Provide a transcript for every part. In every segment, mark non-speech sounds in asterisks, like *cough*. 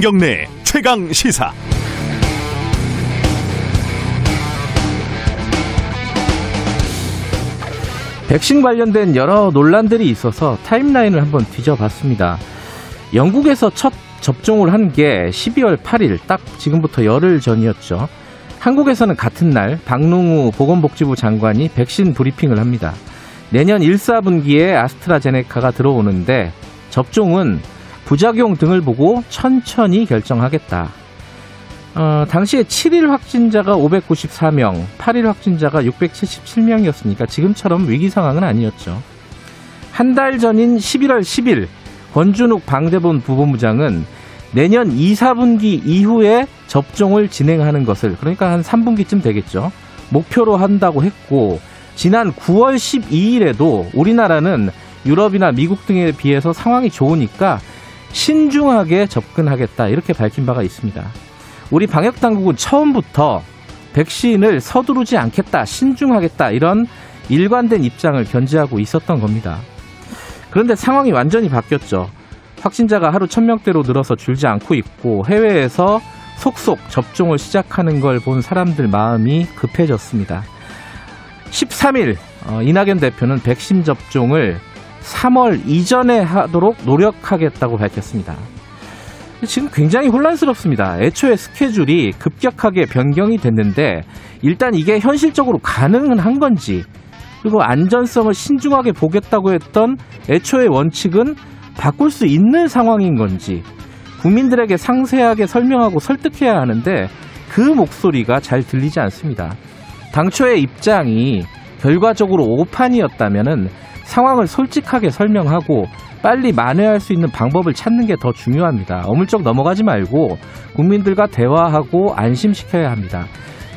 김경래 최강 시사. 백신 관련된 여러 논란들이 있어서 타임라인을 한번 뒤져봤습니다. 영국에서 첫 접종을 한 게 12월 8일, 딱 지금부터 열흘 전이었죠. 한국에서는 같은 날 박농우 보건복지부 장관이 백신 브리핑을 합니다. 내년 1, 4분기에 아스트라제네카가 들어오는데 접종은 부작용 등을 보고 천천히 결정하겠다. 어, 당시에 7일 확진자가 594명, 8일 확진자가 677명이었으니까 지금처럼 위기 상황은 아니었죠. 한 달 전인 11월 10일 권준욱 방대본 부본부장은 내년 2, 4분기 이후에 접종을 진행하는 것을 그러니까 한 3분기쯤 되겠죠. 목표로 한다고 했고 지난 9월 12일에도 우리나라는 유럽이나 미국 등에 비해서 상황이 좋으니까 신중하게 접근하겠다 이렇게 밝힌 바가 있습니다. 우리 방역 당국은 처음부터 백신을 서두르지 않겠다, 신중하겠다 이런 일관된 입장을 견지하고 있었던 겁니다. 그런데 상황이 완전히 바뀌었죠. 확진자가 하루 천명대로 늘어서 줄지 않고 있고 해외에서 속속 접종을 시작하는 걸 본 사람들 마음이 급해졌습니다. 13일 어, 이낙연 대표는 백신 접종을 3월 이전에 하도록 노력하겠다고 밝혔습니다. 지금 굉장히 혼란스럽습니다. 애초에 스케줄이 급격하게 변경이 됐는데 일단 이게 현실적으로 가능은 한 건지 그리고 안전성을 신중하게 보겠다고 했던 애초의 원칙은 바꿀 수 있는 상황인 건지 국민들에게 상세하게 설명하고 설득해야 하는데 그 목소리가 잘 들리지 않습니다. 당초의 입장이 결과적으로 오판이었다면은 상황을 솔직하게 설명하고 빨리 만회할 수 있는 방법을 찾는 게 더 중요합니다. 어물쩍 넘어가지 말고 국민들과 대화하고 안심시켜야 합니다.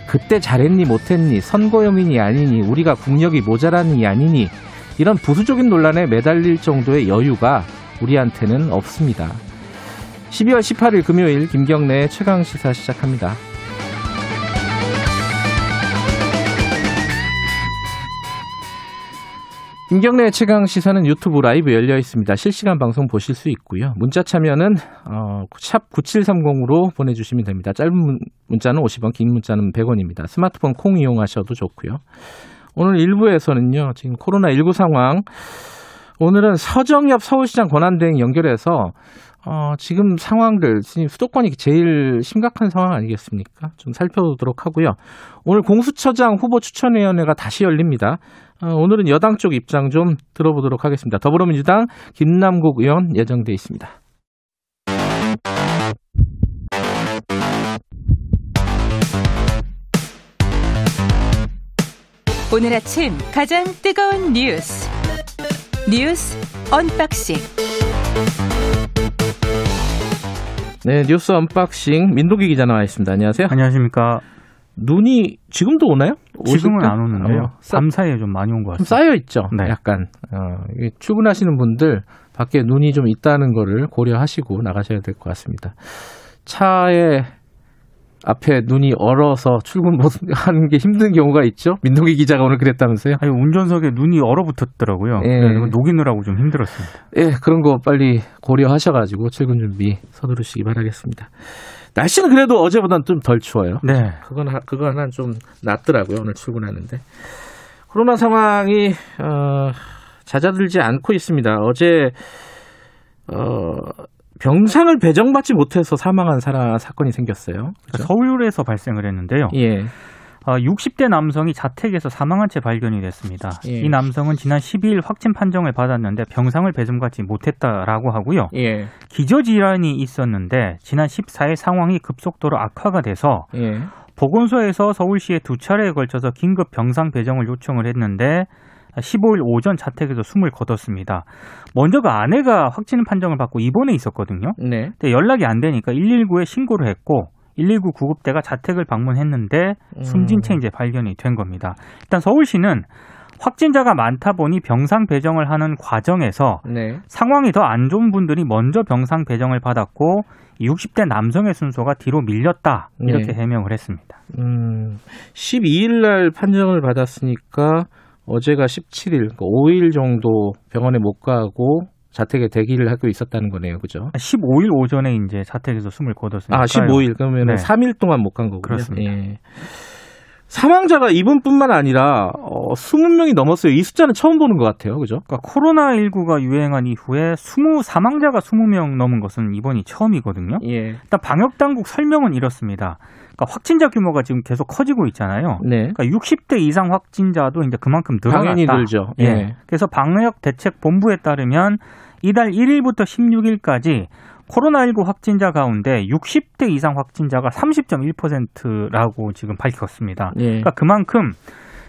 그때 잘했니 못했니 선거용인이 아니니 우리가 국력이 모자라니 아니니 이런 부수적인 논란에 매달릴 정도의 여유가 우리한테는 없습니다. 12월 18일 금요일 김경래 최강 시사 시작합니다. 김경래 최강 시사는 유튜브 라이브 열려 있습니다. 실시간 방송 보실 수 있고요. 문자 참여는 어, 샵 9730으로 보내주시면 됩니다. 짧은 문자는 50원, 긴 문자는 100원입니다. 스마트폰 콩 이용하셔도 좋고요. 오늘 1부에서는요. 지금 코로나19 상황 오늘은 서정엽 서울시장 권한대행 연결해서 어, 지금 상황들, 지금 수도권이 제일 심각한 상황 아니겠습니까? 좀 살펴보도록 하고요. 오늘 공수처장 후보 추천위원회가 다시 열립니다. 어, 오늘은 여당 쪽 입장 좀 들어보도록 하겠습니다. 더불어민주당 김남국 의원 예정돼 있습니다. 오늘 아침 가장 뜨거운 뉴스 뉴스 unboxing 네, 뉴스 unboxing 민동기 기자 나와 있습니다. 안녕하세요. 안녕하십니까. 눈이 지금도 오나요? 지금은 안 오는데요. 어, 쌓, 밤 사이에 좀 많이 온것좀 같습니다. 쌓여 있죠. 네. 약간 어, 출근하시는 분들 밖에 눈이 좀 있다는 거를 고려하시고 나가셔야 될 것 같습니다. 차에 앞에 눈이 얼어서 출근하는 *laughs* 게 힘든 경우가 있죠. 민동기 기자가 오늘 그랬다면서요? 아니, 운전석에 눈이 얼어붙었더라고요. 예. 그래서 녹이느라고 좀 힘들었습니다. 예, 그런 거 빨리 고려하셔가지고 출근 준비 서두르시기 바라겠습니다. 날씨는 그래도 어제보다는 좀 덜 추워요. 네. 그건 하- 그거 하나 좀 낫더라고요 오늘 출근하는데 코로나 상황이 어, 잦아들지 않고 있습니다. 어제 어, 병상을 배정받지 못해서 사망한 사람 사건이 생겼어요. 그죠? 서울에서 발생을 했는데요. 예, 어, 60대 남성이 자택에서 사망한 채 발견이 됐습니다. 예. 이 남성은 지난 12일 확진 판정을 받았는데 병상을 배정받지 못했다라고 하고요. 예, 기저질환이 있었는데 지난 14일 상황이 급속도로 악화가 돼서 예, 보건소에서 서울시에 두 차례에 걸쳐서 긴급 병상 배정을 요청을 했는데 15일 오전 자택에서 숨을 거뒀습니다. 먼저 그 아내가 확진 판정을 받고 입원해 있었거든요. 네, 근데 연락이 안 되니까 119에 신고를 했고 119 구급대가 자택을 방문했는데 숨진 채 이제 발견이 된 겁니다. 일단 서울시는 확진자가 많다 보니 병상 배정을 하는 과정에서 네, 상황이 더 안 좋은 분들이 먼저 병상 배정을 받았고 이 60대 남성의 순서가 뒤로 밀렸다 이렇게 네. 해명을 했습니다. 음, 12일 날 판정을 받았으니까 어제가 17일, 그러니까 5일 정도 병원에 못 가고 자택에 대기를 하고 있었다는 거네요. 그죠? 15일 오전에 이제 자택에서 숨을 거뒀으니까. 아, 15일. 그러면 네. 3일 동안 못 간 거군요. 그렇습니다. 예. 사망자가 이분뿐만 아니라 어, 20명이 넘었어요. 이 숫자는 처음 보는 것 같아요. 그죠? 그러니까 코로나19가 유행한 이후에 20 사망자가 20명 넘은 것은 이번이 처음이거든요. 예. 일단 방역 당국 설명은 이렇습니다. 그러니까 확진자 규모가 지금 계속 커지고 있잖아요. 네. 그러니까 60대 이상 확진자도 이제 그만큼 늘어났다. 당연히 늘죠. 예. 예. 그래서 방역 대책 본부에 따르면 이달 1일부터 16일까지 코로나19 확진자 가운데 60대 이상 확진자가 30.1%라고 지금 밝혔습니다. 예. 그러니까 그만큼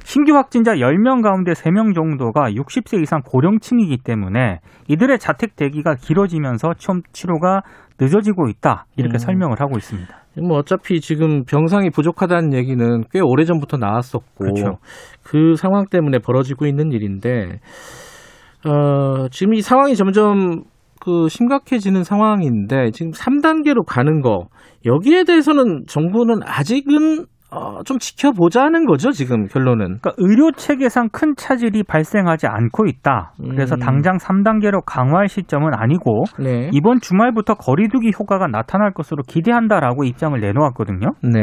신규 확진자 10명 가운데 3명 정도가 60세 이상 고령층이기 때문에 이들의 자택 대기가 길어지면서 치- 치료가 늦어지고 있다. 이렇게 음. 설명을 하고 있습니다. 뭐 어차피 지금 병상이 부족하다는 얘기는 꽤 오래 전부터 나왔었고 그렇죠. 그 상황 때문에 벌어지고 있는 일인데 어, 지금 이 상황이 점점 그 심각해지는 상황인데 지금 3단계로 가는 거 여기에 대해서는 정부는 아직은 어, 좀 지켜보자는 거죠 지금 결론은. 그러니까 의료 체계상 큰 차질이 발생하지 않고 있다. 그래서 음. 당장 3단계로 강화할 시점은 아니고 네. 이번 주말부터 거리두기 효과가 나타날 것으로 기대한다라고 입장을 내놓았거든요. 네.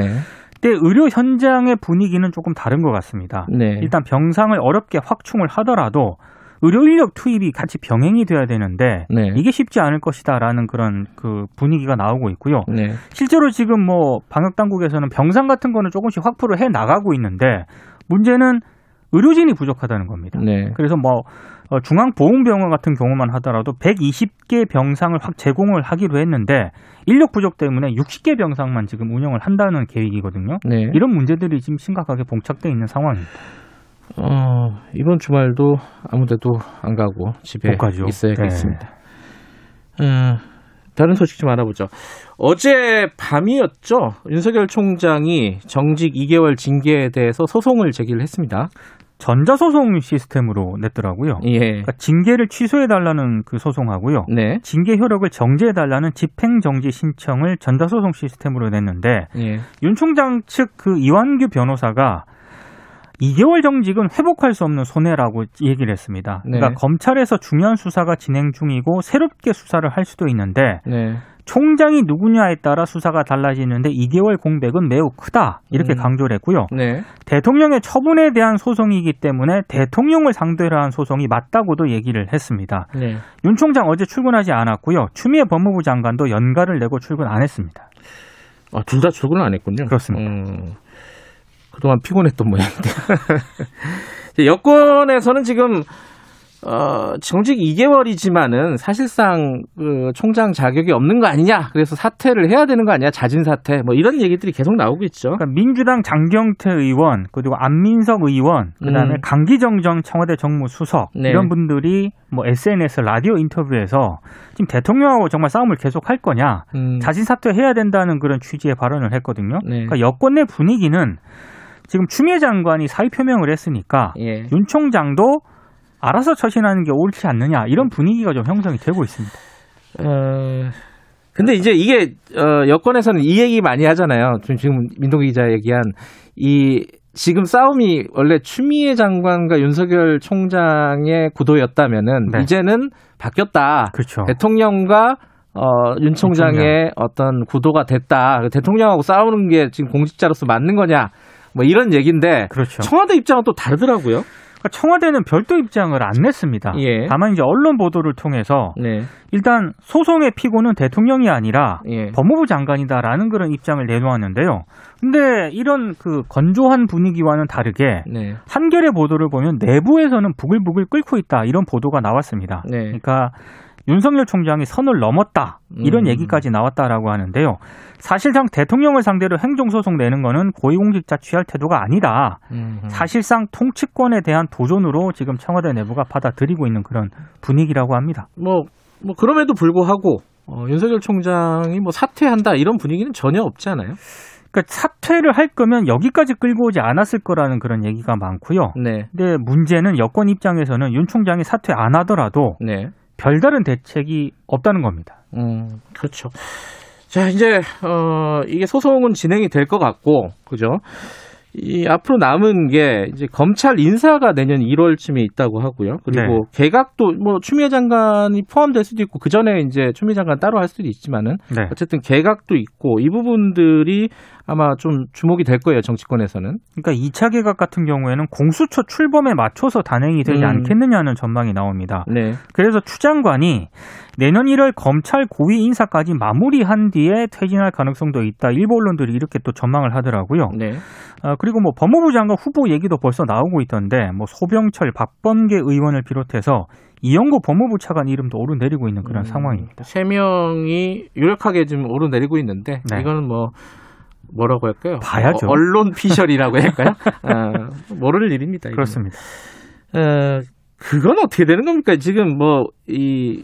근데 의료 현장의 분위기는 조금 다른 것 같습니다. 네. 일단 병상을 어렵게 확충을 하더라도 의료 인력 투입이 같이 병행이 돼야 되는데 네. 이게 쉽지 않을 것이다라는 그런 그 분위기가 나오고 있고요. 네. 실제로 지금 뭐 방역 당국에서는 병상 같은 거는 조금씩 확보를 해 나가고 있는데 문제는 의료진이 부족하다는 겁니다. 네. 그래서 뭐 어, 중앙보훈병원 같은 경우만 하더라도 120개 병상을 확 제공을 하기로 했는데 인력 부족 때문에 60개 병상만 지금 운영을 한다는 계획이거든요. 네. 이런 문제들이 지금 심각하게 봉착돼 있는 상황입니다. 어, 이번 주말도 아무데도 안 가고 집에. 있어야겠습니다. 음, 다른 소식 좀 알아보죠. 어제 밤이었죠. 윤석열 총장이 정직 2개월 징계에 대해서 소송을 제기를 했습니다. 전자소송 시스템으로 냈더라고요. 예. 그러니까 징계를 취소해달라는 그 소송하고요. 네. 징계 효력을 정지해달라는 집행정지 신청을 전자소송 시스템으로 냈는데 예. 윤 총장 측 그 이완규 변호사가 2개월 정직은 회복할 수 없는 손해라고 얘기를 했습니다. 네. 그러니까 검찰에서 중요한 수사가 진행 중이고 새롭게 수사를 할 수도 있는데 네. 총장이 누구냐에 따라 수사가 달라지는데 2개월 공백은 매우 크다 이렇게 음. 강조를 했고요. 네. 대통령의 처분에 대한 소송이기 때문에 대통령을 상대로 한 소송이 맞다고도 얘기를 했습니다. 네. 윤 총장 어제 출근하지 않았고요. 추미애 법무부 장관도 연가를 내고 출근 안 했습니다. 아, 둘 다 출근을 안 했군요. 그렇습니다. 음, 그동안 피곤했던 모양인데. *laughs* 여권에서는 지금 어, 정직 2개월이지만은 사실상 그 총장 자격이 없는 거 아니냐. 그래서 사퇴를 해야 되는 거 아니야. 자진 사퇴. 뭐 이런 얘기들이 계속 나오고 있죠. 그러니까 민주당 장경태 의원 그리고 안민석 의원 그다음에 음. 강기정 전 청와대 정무수석 네. 이런 분들이 뭐 SNS 라디오 인터뷰에서 지금 대통령하고 정말 싸움을 계속 할 거냐 음, 자진 사퇴해야 된다는 그런 취지의 발언을 했거든요. 네. 그러니까 여권 내 분위기는 지금 추미애 장관이 사의 표명을 했으니까 예. 윤 총장도 알아서 처신하는 게 옳지 않느냐 이런 분위기가 좀 형성이 되고 있습니다. 어, 근데 이제 이게 어, 여권에서는 이 얘기 많이 하잖아요. 지금, 민동기 기자 얘기한 이 지금 싸움이 원래 추미애 장관과 윤석열 총장의 구도였다면은 네. 이제는 바뀌었다. 그렇죠. 대통령과 어, 윤 총장의 어떤 구도가 됐다. 대통령하고 싸우는 게 지금 공직자로서 맞는 거냐. 뭐 이런 얘기인데 그렇죠. 청와대 입장은 또 다르더라고요. 그러니까 청와대는 별도 입장을 안 냈습니다. 예. 다만 이제 언론 보도를 통해서 네. 일단 소송의 피고는 대통령이 아니라 예. 법무부 장관이다라는 그런 입장을 내놓았는데요. 근데 이런 그 건조한 분위기와는 다르게 네. 한겨레 보도를 보면 내부에서는 부글부글 끓고 있다 이런 보도가 나왔습니다. 네. 그러니까 윤석열 총장이 선을 넘었다 이런 음. 얘기까지 나왔다라고 하는데요. 사실상 대통령을 상대로 행정소송 내는 거는 고위공직자 취할 태도가 아니다. 음. 사실상 통치권에 대한 도전으로 지금 청와대 내부가 받아들이고 있는 그런 분위기라고 합니다. 뭐, 뭐 그럼에도 불구하고 어, 윤석열 총장이 뭐 사퇴한다 이런 분위기는 전혀 없지 않아요? 그러니까 사퇴를 할 거면 여기까지 끌고 오지 않았을 거라는 그런 얘기가 많고요. 네. 근데 문제는 여권 입장에서는 윤 총장이 사퇴 안 하더라도 네. 별다른 대책이 없다는 겁니다. 음, 그렇죠. 자, 이제 어 이게 소송은 진행이 될 것 같고, 그죠? 이 앞으로 남은 게 이제 검찰 인사가 내년 1월쯤에 있다고 하고요. 그리고 개각도 뭐 추미애 장관이 포함될 수도 있고 그 전에 이제 추미애 장관 따로 할 수도 있지만은 네. 어쨌든 개각도 있고 이 부분들이 아마 좀 주목이 될 거예요 정치권에서는. 그러니까 2차 개각 같은 경우에는 공수처 출범에 맞춰서 단행이 되지 음. 않겠느냐는 전망이 나옵니다. 네. 그래서 추 장관이 내년 1월 검찰 고위 인사까지 마무리한 뒤에 퇴진할 가능성도 있다. 일부 언론들이 이렇게 또 전망을 하더라고요. 네. 아, 그리고 뭐 법무부 장관 후보 얘기도 벌써 나오고 있던데 뭐 소병철, 박범계 의원을 비롯해서 이영구 법무부 차관 이름도 오르내리고 있는 그런 음, 상황입니다. 세 명이 유력하게 지금 오르내리고 있는데 네. 이거는 뭐 뭐라고 할까요? 봐야죠. 어, 언론 피셜이라고 할까요? *laughs* 아, 모를 일입니다. 이거는. 그렇습니다. 어, 그건 어떻게 되는 겁니까? 지금 뭐, 이,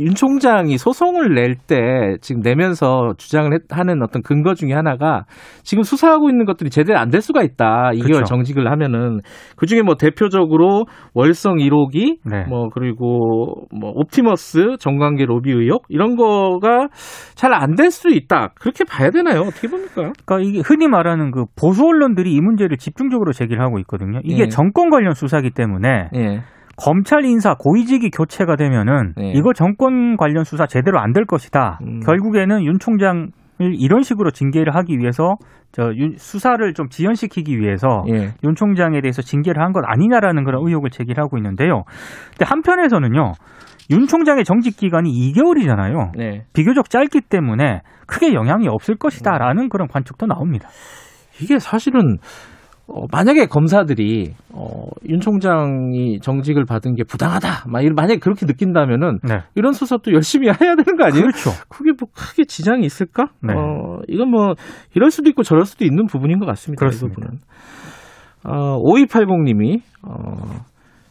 윤 총장이 소송을 낼 때 지금 내면서 주장을 했- 하는 어떤 근거 중에 하나가 지금 수사하고 있는 것들이 제대로 안 될 수가 있다. 2개월 그렇죠. 정직을 하면은 그 중에 뭐 대표적으로 월성 1호기 네. 뭐 그리고 뭐 옵티머스 정관계 로비 의혹 이런 거가 잘 안 될수 있다. 그렇게 봐야 되나요? 어떻게 봅니까? 그러니까 이게 흔히 말하는 그 보수 언론들이 이 문제를 집중적으로 제기를 하고 있거든요. 이게 예. 정권 관련 수사기 때문에 예. 검찰 인사 고위직이 교체가 되면은 예. 이거 정권 관련 수사 제대로 안 될 것이다. 음. 결국에는 윤 총장을 이런 식으로 징계를 하기 위해서 저 윤- 수사를 좀 지연시키기 위해서 예. 윤 총장에 대해서 징계를 한 것 아니냐라는 그런 의혹을 제기를 하고 있는데요. 근데 한편에서는요. 윤 총장의 정직 기간이 2개월이잖아요. 네. 비교적 짧기 때문에 크게 영향이 없을 것이다라는 그런 관측도 나옵니다. 이게 사실은 어, 만약에 검사들이 어, 윤 총장이 정직을 받은 게 부당하다, 막 이런- 만약에 그렇게 느낀다면은 네. 이런 수사 또 열심히 해야 되는 거 아니에요? 그렇죠. 그게 뭐 크게 지장이 있을까? 네. 어, 이건 뭐 이럴 수도 있고 저럴 수도 있는 부분인 것 같습니다. 그렇습니다. 이 부분은. 어, 5280님이 어,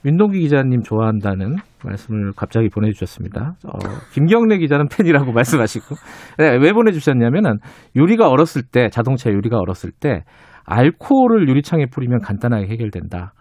윤동기 기자님 좋아한다는 말씀을 갑자기 보내주셨습니다. 어, 김경래 기자는 팬이라고 *laughs* 말씀하시고 네, 왜 보내주셨냐면은 유리가 얼었을 때 자동차 유리가 얼었을 때 알코올을 유리창에 뿌리면 간단하게 해결된다.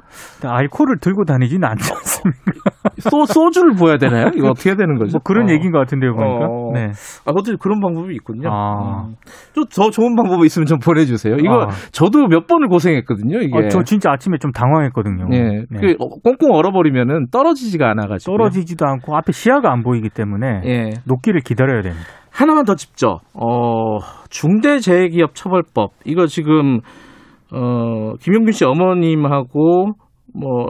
알코올을 들고 다니지는 않지 않습니까? 소, 소주를 부어야 되나요? 이거 어떻게 해야 되는 거죠? 뭐 그런 어. 얘기인 것 같은데요, 보니까. 어. 네. 아, 어떻게 그런 방법이 있군요. 아. 음. 좀더 좋은 방법이 있으면 좀 보내주세요. 이거 아. 저도 몇 번을 고생했거든요. 이게. 어, 저 진짜 아침에 좀 당황했거든요. 네. 네. 그 어, 꽁꽁 얼어버리면은 떨어지지가 않아가지고. 떨어지지도 않고 앞에 시야가 안 보이기 때문에 예. 녹기를 기다려야 됩니다. 하나만 더 짚죠. 어, 중대재해기업 처벌법. 이거 지금, 어, 김용균 씨 어머님하고, 뭐,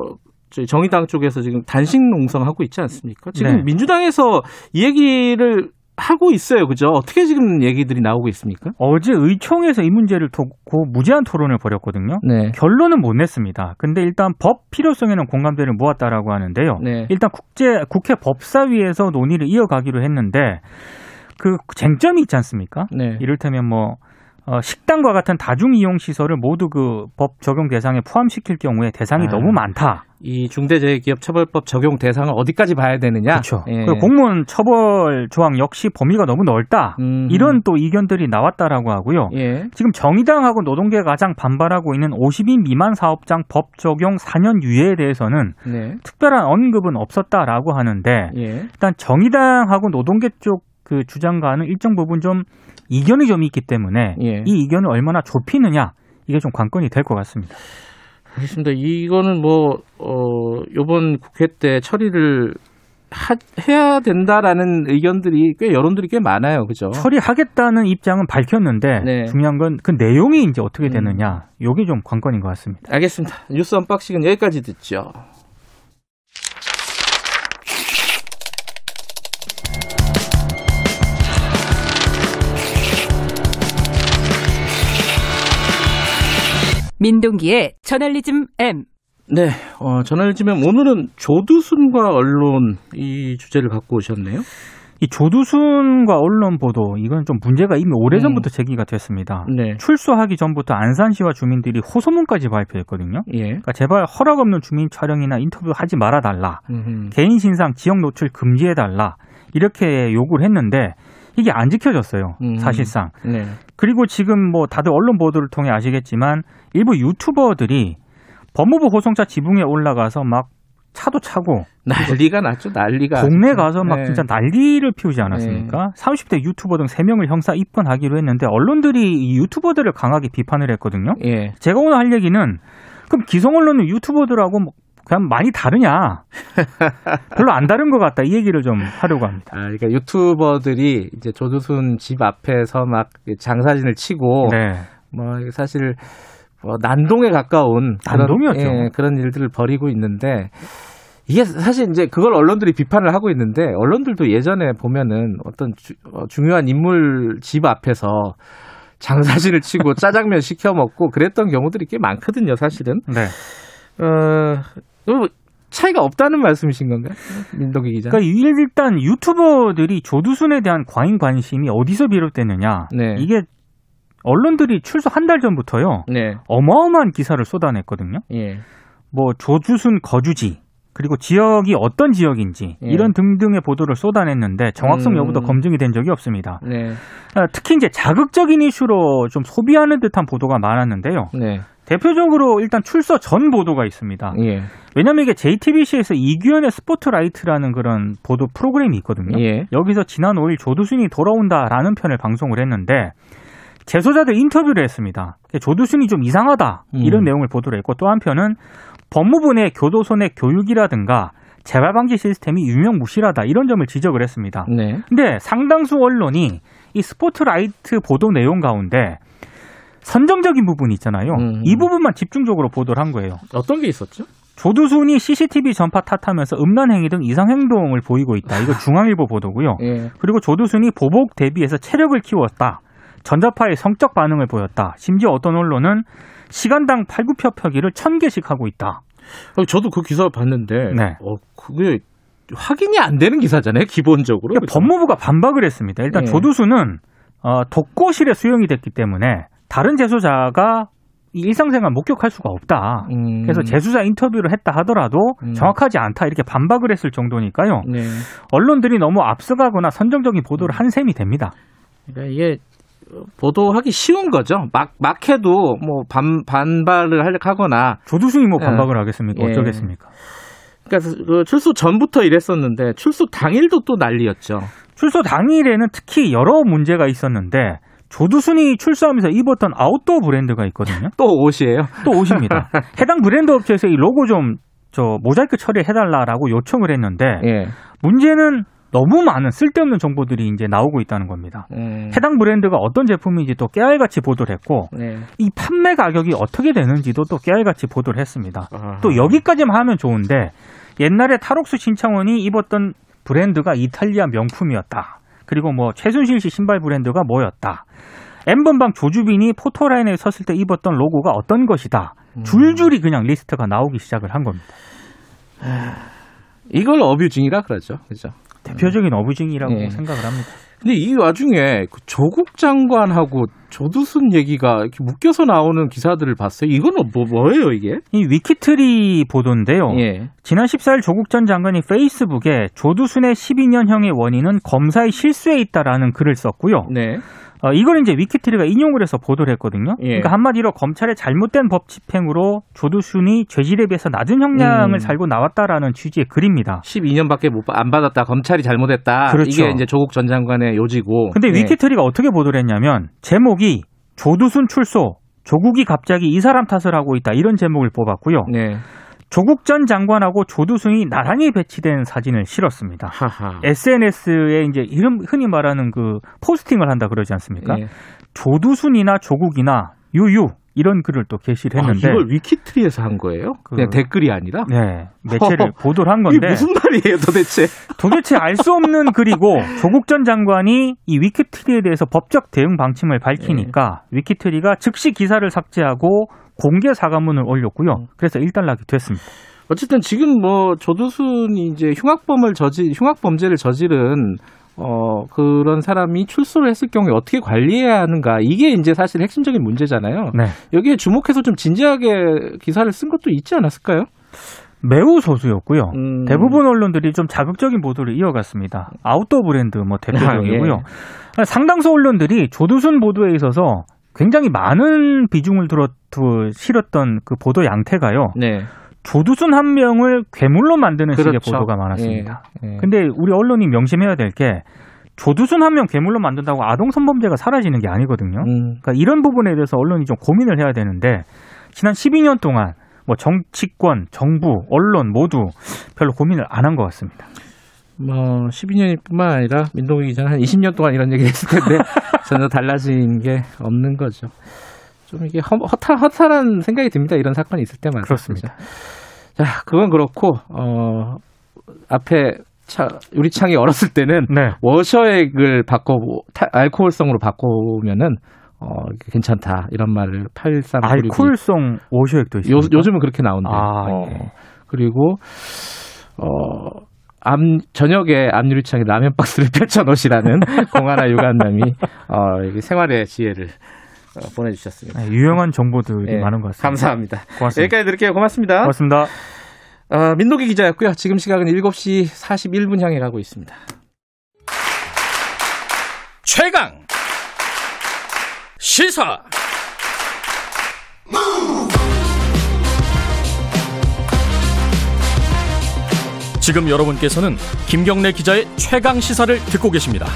저희 정의당 쪽에서 지금 단식 농성하고 있지 않습니까? 지금 네. 민주당에서 이 얘기를 하고 있어요. 그죠? 어떻게 지금 얘기들이 나오고 있습니까? 어제 의총에서 이 문제를 두고 무제한 토론을 벌였거든요. 네. 결론은 못 냈습니다. 근데 일단 법 필요성에는 공감대를 모았다라고 하는데요. 네. 일단 국제 국회 법사위에서 논의를 이어가기로 했는데 그 쟁점이 있지 않습니까? 네. 이를테면 뭐 어, 식당과 같은 다중 이용 시설을 모두 그 법 적용 대상에 포함시킬 경우에 대상이 아. 너무 많다. 이 중대재해기업 처벌법 적용 대상을 어디까지 봐야 되느냐? 그렇죠. 예. 공무원 처벌 조항 역시 범위가 너무 넓다. 음. 이런 또 의견들이 나왔다라고 하고요. 예. 지금 정의당하고 노동계가 가장 반발하고 있는 50인 미만 사업장 법 적용 4년 유예에 대해서는 네. 특별한 언급은 없었다라고 하는데 예. 일단 정의당하고 노동계 쪽그 주장과는 일정 부분 좀 이견이 좀 있기 때문에 예. 이 이견을 얼마나 좁히느냐 이게 좀 관건이 될 것 같습니다. 알겠습니다. 이거는 뭐, 어, 요번 국회 때 처리를 하, 해야 된다라는 의견들이 꽤 여론들이 꽤 많아요. 그죠? 처리하겠다는 입장은 밝혔는데 네. 중요한 건 그 내용이 이제 어떻게 음. 되느냐 이게 좀 관건인 것 같습니다. 알겠습니다. 뉴스 언박싱은 여기까지 듣죠. 민동기의 저널리즘 M. 네, 어, 저널리즘은 오늘은 조두순과 언론 이 주제를 갖고 오셨네요. 이 조두순과 언론 보도 이건 좀 문제가 이미 오래전부터 제기가 됐습니다. 네. 출소하기 전부터 안산시와 주민들이 호소문까지 발표했거든요. 예. 그러니까 제발 허락 없는 주민 촬영이나 인터뷰 하지 말아 달라. 음흠. 개인 신상 지역 노출 금지해 달라. 이렇게 요구를 했는데 이게 안 지켜졌어요. 음. 사실상. 네. 그리고 지금 뭐 다들 언론 보도를 통해 아시겠지만 일부 유튜버들이 법무부 호송차 지붕에 올라가서 막 차도 차고 *laughs* 난리가 났죠. 난리가. 동네 가서 막 네. 진짜 난리를 피우지 않았습니까? 30대 유튜버 등 3명을 형사 입건하기로 했는데 언론들이 이 유튜버들을 강하게 비판을 했거든요. 예. 제가 오늘 할 얘기는 그럼 기성 언론은 유튜버들하고 뭐 그냥 많이 다르냐? *laughs* 별로 안 다른 것 같다. 이 얘기를 좀 하려고 합니다. 아, 그러니까 유튜버들이 이제 조두순 집 앞에서 막 장사진을 치고 네. 뭐 사실 뭐 난동에 가까운 난동이었죠. 그런, 예, 그런 일들을 벌이고 있는데 이게 사실 이제 그걸 언론들이 비판을 하고 있는데 언론들도 예전에 보면은 어떤 주- 어, 중요한 인물 집 앞에서 장사진을 치고 짜장면 시켜 먹고 그랬던 경우들이 꽤 많거든요, 사실은. 네. 어, 뭐 차이가 없다는 말씀이신 건가요? 민동기 기자. 그러니까 일단 유튜버들이 조두순에 대한 과잉 관심이 어디서 비롯됐느냐? 네. 이게 언론들이 출소 한 달 전부터요. 네. 어마어마한 기사를 쏟아냈거든요. 예. 뭐 조주순 거주지 그리고 지역이 어떤 지역인지 예. 이런 등등의 보도를 쏟아냈는데 정확성 음. 여부도 검증이 된 적이 없습니다. 네. 아, 특히 이제 자극적인 이슈로 좀 소비하는 듯한 보도가 많았는데요. 네. 대표적으로 일단 출소 전 보도가 있습니다. 예. 왜냐하면 이게 JTBC에서 이규연의 스포트라이트라는 그런 보도 프로그램이 있거든요. 예. 여기서 지난 5일 조두순이 돌아온다라는 편을 방송을 했는데 재소자들 인터뷰를 했습니다. 조두순이 좀 이상하다 이런 음. 내용을 보도를 했고 또 한편은 법무부 내 교도소 내 교육이라든가 재발 방지 시스템이 유명무실하다 이런 점을 지적을 했습니다. 네. 근데 상당수 언론이 이 스포트라이트 보도 내용 가운데 선정적인 부분이 있잖아요. 음. 이 부분만 집중적으로 보도를 한 거예요. 어떤 게 있었죠? 조두순이 CCTV 전파 탓하면서 음란 행위 등 이상 행동을 보이고 있다. 이거 중앙일보 보도고요. 예. 그리고 조두순이 보복 대비해서 체력을 키웠다. 전자파의 성적 반응을 보였다. 심지어 어떤 언론은 시간당 팔굽혀펴기를 천 개씩 하고 있다. 어, 저도 그 기사 봤는데, 네. 어, 그게 확인이 안 되는 기사잖아요, 기본적으로. 그러니까? 법무부가 반박을 했습니다. 일단 예. 조두순은 어, 독거실에 수용이 됐기 때문에 다른 재소자가 이 일상생활 목격할 수가 없다. 음. 그래서 재수자 인터뷰를 했다 하더라도 음. 정확하지 않다 이렇게 반박을 했을 정도니까요. 네. 언론들이 너무 앞서가거나 선정적인 보도를 한 셈이 됩니다. 그러니까 이게 보도하기 쉬운 거죠. 막, 막 해도 뭐 반, 반발을 하려 하거나. 조두순이 뭐 예. 반박을 하겠습니까? 예. 어쩌겠습니까? 그러니까 그 출소 전부터 이랬었는데, 출소 당일도 또 난리였죠. 출소 당일에는 특히 여러 문제가 있었는데 조두순이 출소하면서 입었던 아웃도어 브랜드가 있거든요. 또 옷이에요. 또 옷입니다. *laughs* 해당 브랜드 업체에서 이 로고 좀 저 모자이크 처리해달라라고 요청을 했는데 예. 문제는 너무 많은 쓸데없는 정보들이 이제 나오고 있다는 겁니다. 음. 해당 브랜드가 어떤 제품인지 또 깨알같이 보도를 했고 네. 이 판매 가격이 어떻게 되는지도 또 깨알같이 보도를 했습니다. 아하. 또 여기까지만 하면 좋은데 옛날에 탈옥수 신창원이 입었던 브랜드가 이탈리아 명품이었다. 그리고 뭐 최순실 씨 신발 브랜드가 뭐였다. n번방 조주빈이 포토라인에 섰을 때 입었던 로고가 어떤 것이다. 음. 줄줄이 그냥 리스트가 나오기 시작을 한 겁니다. 이걸 abusing이라 그러죠. 그죠. 대표적인 abusing이라고 예. 생각을 합니다. 근데 이 와중에 그 조국 장관하고 조두순 얘기가 이렇게 묶여서 나오는 기사들을 봤어요. 이건 뭐, 뭐예요, 이게? 이 위키트리 보도인데요. 예. 지난 14일 조국 전 장관이 페이스북에 조두순의 12년형의 원인은 검사의 실수에 있다라는 글을 썼고요. 네. 어, 이걸 이제 위키트리가 인용을 해서 보도를 했거든요. 예. 그러니까 한마디로 검찰의 잘못된 법 집행으로 조두순이 죄질에 비해서 낮은 형량을 음. 살고 나왔다라는 취지의 글입니다. 12년밖에 못 안 받았다. 검찰이 잘못했다. 그렇죠. 이게 이제 조국 전 장관의 요지고. 근데 네. 위키트리가 어떻게 보도를 했냐면 제목이 조두순 출소 조국이 갑자기 이 사람 탓을 하고 있다 이런 제목을 뽑았고요. 네. 조국 전 장관하고 조두순이 나란히 배치된 사진을 실었습니다. 하하. SNS에 이제 이름 흔히 말하는 그 포스팅을 한다 그러지 않습니까? 예. 조두순이나 조국이나 유유 이런 글을 또 게시를 아, 했는데 이걸 위키트리에서 한 거예요? 그- 그냥 댓글이 아니라? 네, 매체를 *laughs* 보도를 한 이게 건데 무슨 말이에요, 도대체? 도대체 알 수 없는 *laughs* 글이고 조국 전 장관이 이 위키트리에 대해서 법적 대응 방침을 밝히니까 네. 위키트리가 즉시 기사를 삭제하고 공개 사과문을 올렸고요. 음. 그래서 일단락이 됐습니다. 어쨌든 지금 뭐 조두순이 이제 흉악범을 저지 흉악 범죄를 저지른 어 그런 사람이 출소를 했을 경우에 어떻게 관리해야 하는가 이게 이제 사실 핵심적인 문제잖아요. 네. 여기에 주목해서 좀 진지하게 기사를 쓴 것도 있지 않았을까요? 매우 소수였고요. 음. 대부분 언론들이 좀 자극적인 보도를 이어갔습니다. 아웃도어 브랜드 뭐 *laughs* 대표적이고요. 아, 상당수 언론들이 조두순 보도에 있어서 굉장히 많은 비중을 들어 두- 실었던 그 보도 양태가요. 네. 조두순 한 명을 괴물로 만드는 식의 그렇죠. 보도가 많았습니다. 예, 예. 근데 우리 언론이 명심해야 될 게 조두순 한 명 괴물로 만든다고 아동 성범죄가 사라지는 게 아니거든요. 음, 그러니까 이런 부분에 대해서 언론이 좀 고민을 해야 되는데 지난 12년 동안 뭐 정치권, 정부, 언론 모두 별로 고민을 안 한 것 같습니다. 뭐 12년뿐만 아니라 민동기 기자는 한 20년 동안 이런 얘기 했을 텐데 *laughs* 전혀 달라진 게 없는 거죠. 좀 이게 허, 허탈, 허탈한 생각이 듭니다. 이런 사건이 있을 때만. 그렇습니다. 자, 그건 그렇고 어 앞에 차, 우리 창이 얼었을 때는 네. 워셔액을 바꿔 타- 알코올성으로 바꾸면은 어 괜찮다 이런 말을 83 알코올성 오쇼액도 요, 있습니다. 요즘은 그렇게 나온대요. 아, 어, 예. 그리고 어 암, 저녁에 앞유리창에 라면 박스를 *laughs* 펼쳐 놓으시라는 공하나 유관남이 어, 생활의 지혜를 어, 보내주셨습니다. 네, 유용한 정보들이 예, 많은 것 같습니다. 감사합니다. 고맙습니다. 여기까지 드릴게요. 고맙습니다. 고맙습니다. 어, 민노기 기자였고요. 지금 시각은 7시 41분 향해 가고 있습니다. 최강 시사 지금 여러분께서는 김경래 기자의 최강 시사를 듣고 계십니다.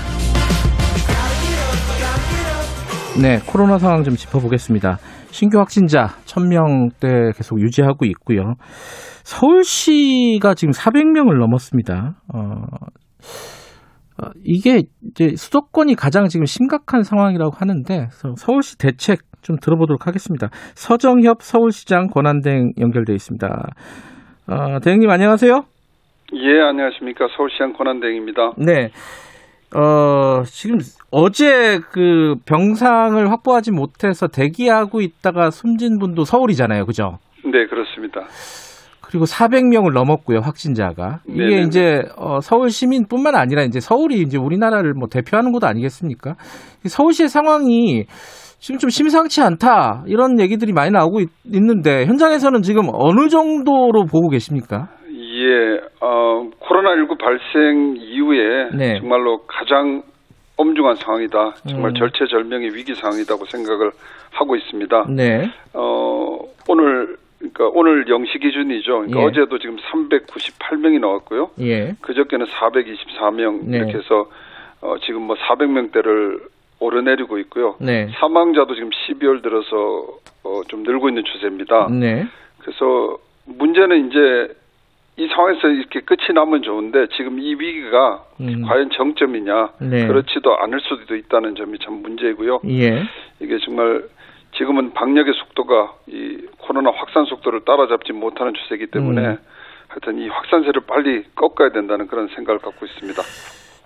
네, 코로나 상황 좀 짚어보겠습니다. 신규 확진자 1000명대 계속 유지하고 있고요. 서울시가 지금 400명을 넘었습니다. 어, 어, 이게 이제 수도권이 가장 지금 심각한 상황이라고 하는데 서울시 대책 좀 들어보도록 하겠습니다. 서정협 서울시장 권한대행 연결돼 있습니다. 어, 대행님 안녕하세요. 예, 안녕하십니까. 서울시장 권한대행입니다. 네. 어, 지금 어제 그 병상을 확보하지 못해서 대기하고 있다가 숨진 분도 서울이잖아요. 그죠? 네, 그렇습니다. 그리고 400명을 넘었고요. 확진자가. 이게 네네네. 이제 어, 서울 시민뿐만 아니라 이제 서울이 이제 우리나라를 뭐 대표하는 곳 아니겠습니까? 이 서울시의 상황이 지금 좀 심상치 않다. 이런 얘기들이 많이 나오고 있, 있는데 현장에서는 지금 어느 정도로 보고 계십니까? 예, 어, 코로나19 발생 이후에 네. 정말로 가장 엄중한 상황이다. 정말 음. 절체절명의 위기 상황이라고 생각을 하고 있습니다. 네. 어, 오늘, 그러니까 오늘 0시 기준이죠. 그러니까 예. 어제도 지금 398명이 나왔고요. 예. 그저께는 424명 네. 이렇게 해서 어, 지금 뭐 400명대를 오르내리고 있고요. 네. 사망자도 지금 12월 들어서 어, 좀 늘고 있는 추세입니다. 네. 그래서 문제는 이제 이 상황에서 이렇게 끝이 나면 좋은데 지금 이 위기가 음. 과연 정점이냐 네. 그렇지도 않을 수도 있다는 점이 참 문제이고요. 예. 이게 정말 지금은 방역의 속도가 이 코로나 확산 속도를 따라잡지 못하는 추세이기 때문에 음. 하여튼 이 확산세를 빨리 꺾어야 된다는 그런 생각을 갖고 있습니다.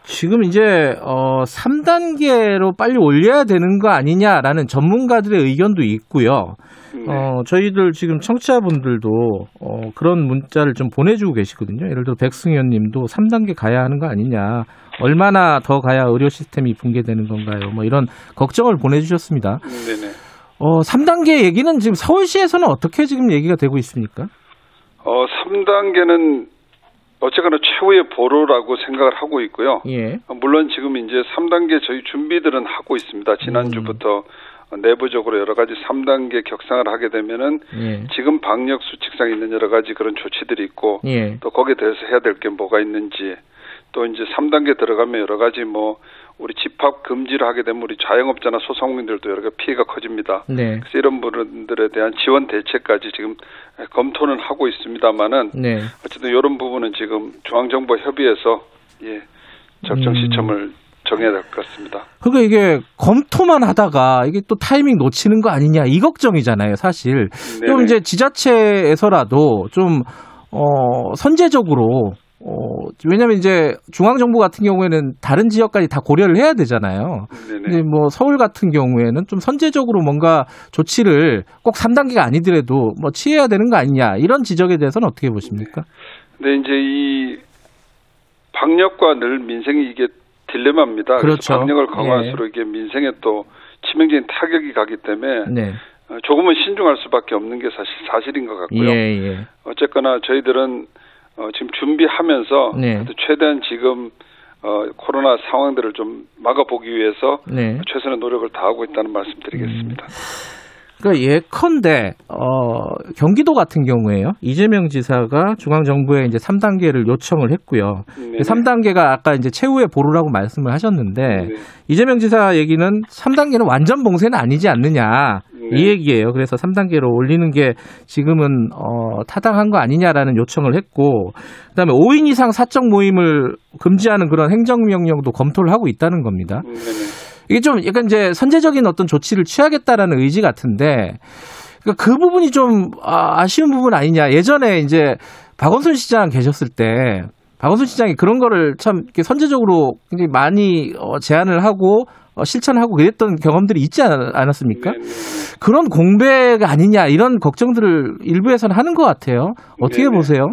지금 이제 어 3단계로 빨리 올려야 되는 거 아니냐라는 전문가들의 의견도 있고요. 네. 어 저희들 지금 청취자분들도 어 그런 문자를 좀 보내주고 계시거든요. 예를 들어 백승현 님도 3단계 가야 하는 거 아니냐. 얼마나 더 가야 의료 시스템이 붕괴되는 건가요? 뭐 이런 걱정을 보내주셨습니다. 네네. 어 3단계 얘기는 지금 서울시에서는 어떻게 지금 얘기가 되고 있습니까? 어 3단계는 어쨌거나 최후의 보루라고 생각을 하고 있고요. 예. 어, 물론 지금 이제 3단계 저희 준비들은 하고 있습니다. 지난주부터 내부적으로 여러 가지 3단계 격상을 하게 되면은 예. 지금 방역 수칙상 있는 여러 가지 그런 조치들이 있고 예. 또 거기에 대해서 해야 될 게 뭐가 있는지 또 이제 3단계 들어가면 여러 가지 뭐 우리 집합 금지를 하게 되면 우리 자영업자나 소상공인들도 여러 가지 피해가 커집니다. 네. 그래서 이런 부분들에 대한 지원 대책까지 지금 검토는 하고 있습니다만은 네. 어쨌든 이런 부분은 지금 중앙정부 협의해서 예 적정 음. 시점을 정해야 될 것 같습니다. 그러니까 이게 검토만 하다가 이게 또 타이밍 놓치는 거 아니냐 이 걱정이잖아요, 사실. 그럼 네네. 이제 지자체에서라도 좀 어, 선제적으로 어, 왜냐면 이제 중앙정부 같은 경우에는 다른 지역까지 다 고려를 해야 되잖아요. 근데 뭐 서울 같은 경우에는 좀 선제적으로 뭔가 조치를 꼭 3단계가 아니더라도 뭐 취해야 되는 거 아니냐 이런 지적에 대해서는 어떻게 보십니까? 근데 이제 이 방역과 늘 민생이 이게 딜레마입니다. 그렇죠. 방역을 강화할수록 이게 민생에 또 치명적인 타격이 가기 때문에 네. 어, 조금은 신중할 수밖에 없는 게 사실 사실인 것 같고요. 예, 예. 어쨌거나 저희들은 어, 지금 준비하면서 네. 최대한 지금 어, 코로나 상황들을 좀 막아보기 위해서 네. 최선의 노력을 다하고 있다는 말씀드리겠습니다. 그러니까 예컨대 어, 경기도 같은 경우에요. 이재명 지사가 중앙 정부에 이제 3단계를 요청을 했고요. 네네. 3단계가 아까 이제 최후의 보루라고 말씀을 하셨는데 네. 이재명 지사 얘기는 3단계는 완전 봉쇄는 아니지 않느냐. 네. 이 얘기예요. 그래서 3단계로 올리는 게 지금은 어, 타당한 거 아니냐라는 요청을 했고 그다음에 5인 이상 사적 모임을 금지하는 그런 행정 명령도 검토를 하고 있다는 겁니다. 음, 네네. 이게 좀 약간 이제 선제적인 어떤 조치를 취하겠다라는 의지 같은데 그러니까 그 부분이 좀 아, 아쉬운 부분 아니냐. 예전에 이제 박원순 시장 계셨을 때 박원순 시장이 그런 거를 참 이렇게 선제적으로 굉장히 많이 어, 제안을 하고 어, 실천하고 그랬던 경험들이 있지 않- 않았습니까? 네네. 그런 공백가 아니냐 이런 걱정들을 일부에서는 하는 것 같아요. 어떻게 네네. 보세요?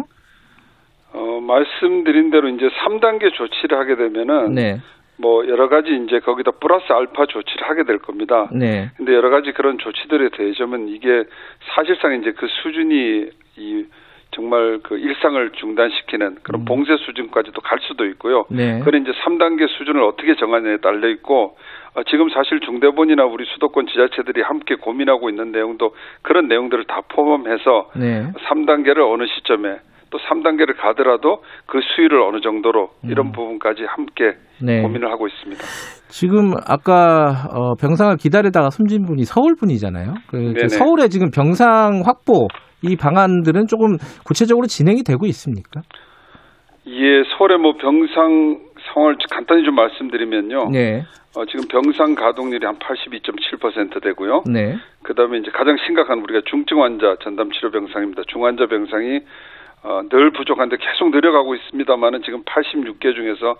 어, 말씀드린 대로 이제 3단계 조치를 하게 되면은 네, 뭐 여러 가지 이제 거기다 플러스 알파 조치를 하게 될 겁니다. 네, 근데 여러 가지 그런 조치들에 대해서는 이게 사실상 이제 그 수준이 이 정말 그 일상을 중단시키는 그런 봉쇄 수준까지도 갈 수도 있고요. 음. 네, 그런 이제 3단계 수준을 어떻게 정하느냐에 달려 있고 어, 지금 사실 중대본이나 우리 수도권 지자체들이 함께 고민하고 있는 내용도 그런 내용들을 다 포함해서 네, 3단계를 어느 시점에 또 3단계를 가더라도 그 수위를 어느 정도로 이런 부분까지 함께 음. 네. 고민을 하고 있습니다. 지금 아까 어, 병상을 기다리다가 숨진 분이 서울 분이잖아요. 그. 서울에 지금 병상 확보 이 방안들은 조금 구체적으로 진행이 되고 있습니까? 이에 서울의 뭐 병상 상황을 간단히 좀 말씀드리면요. 네, 어, 지금 병상 가동률이 한 82.7% 되고요. 네, 그다음에 이제 가장 심각한 우리가 중증 환자 전담 치료 병상입니다. 중환자 병상이 어, 늘 부족한데 계속 늘어가고 있습니다만은 지금 86개 중에서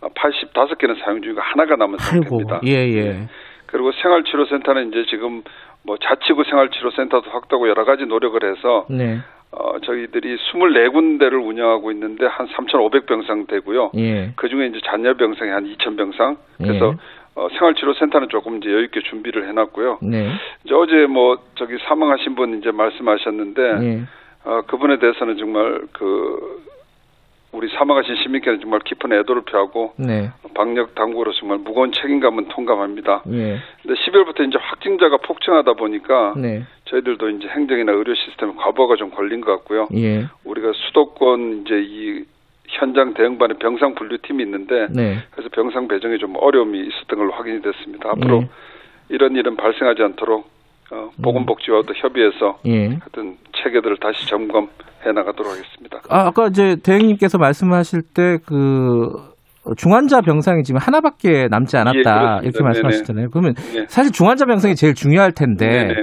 어, 85개는 사용 중이고 하나가 남은 상태입니다. 예, 예, 그리고 생활치료센터는 이제 지금 뭐 자치구 생활치료센터도 확대하고 여러 가지 노력을 해서 네, 어, 저희들이 24군데를 운영하고 있는데 한 3,500병상 되고요. 예, 그 중에 이제 잔여 병상이 한 2,000병상. 그래서 예. 어, 생활치료센터는 조금 이제 여유 있게 준비를 해놨고요. 네, 이제 어제 뭐 저기 사망하신 분 이제 말씀하셨는데 예, 어, 그분에 대해서는 정말 그 우리 사망하신 시민께는 정말 깊은 애도를 표하고 네, 방역 당국으로 정말 무거운 책임감은 통감합니다. 예, 근데 12월부터 이제 확진자가 폭증하다 보니까 네, 저희들도 이제 행정이나 의료 시스템에 과부하가 좀 걸린 것 같고요. 예, 우리가 수도권 이제 이 현장 대응반에 병상 분류팀이 있는데 네, 그래서 병상 배정에 좀 어려움이 있었던 걸로 확인이 됐습니다. 앞으로 예. 이런 일은 발생하지 않도록 어, 보건복지와도 협의해서 예. 하여튼 체계들을 다시 점검해 나가도록 하겠습니다. 아, 아까 이제 대행님께서 말씀하실 때 그 중환자 병상이 지금 하나밖에 남지 않았다 예. 이렇게 네네. 말씀하셨잖아요. 그러면 예. 사실 중환자 병상이 제일 중요할 텐데 네네.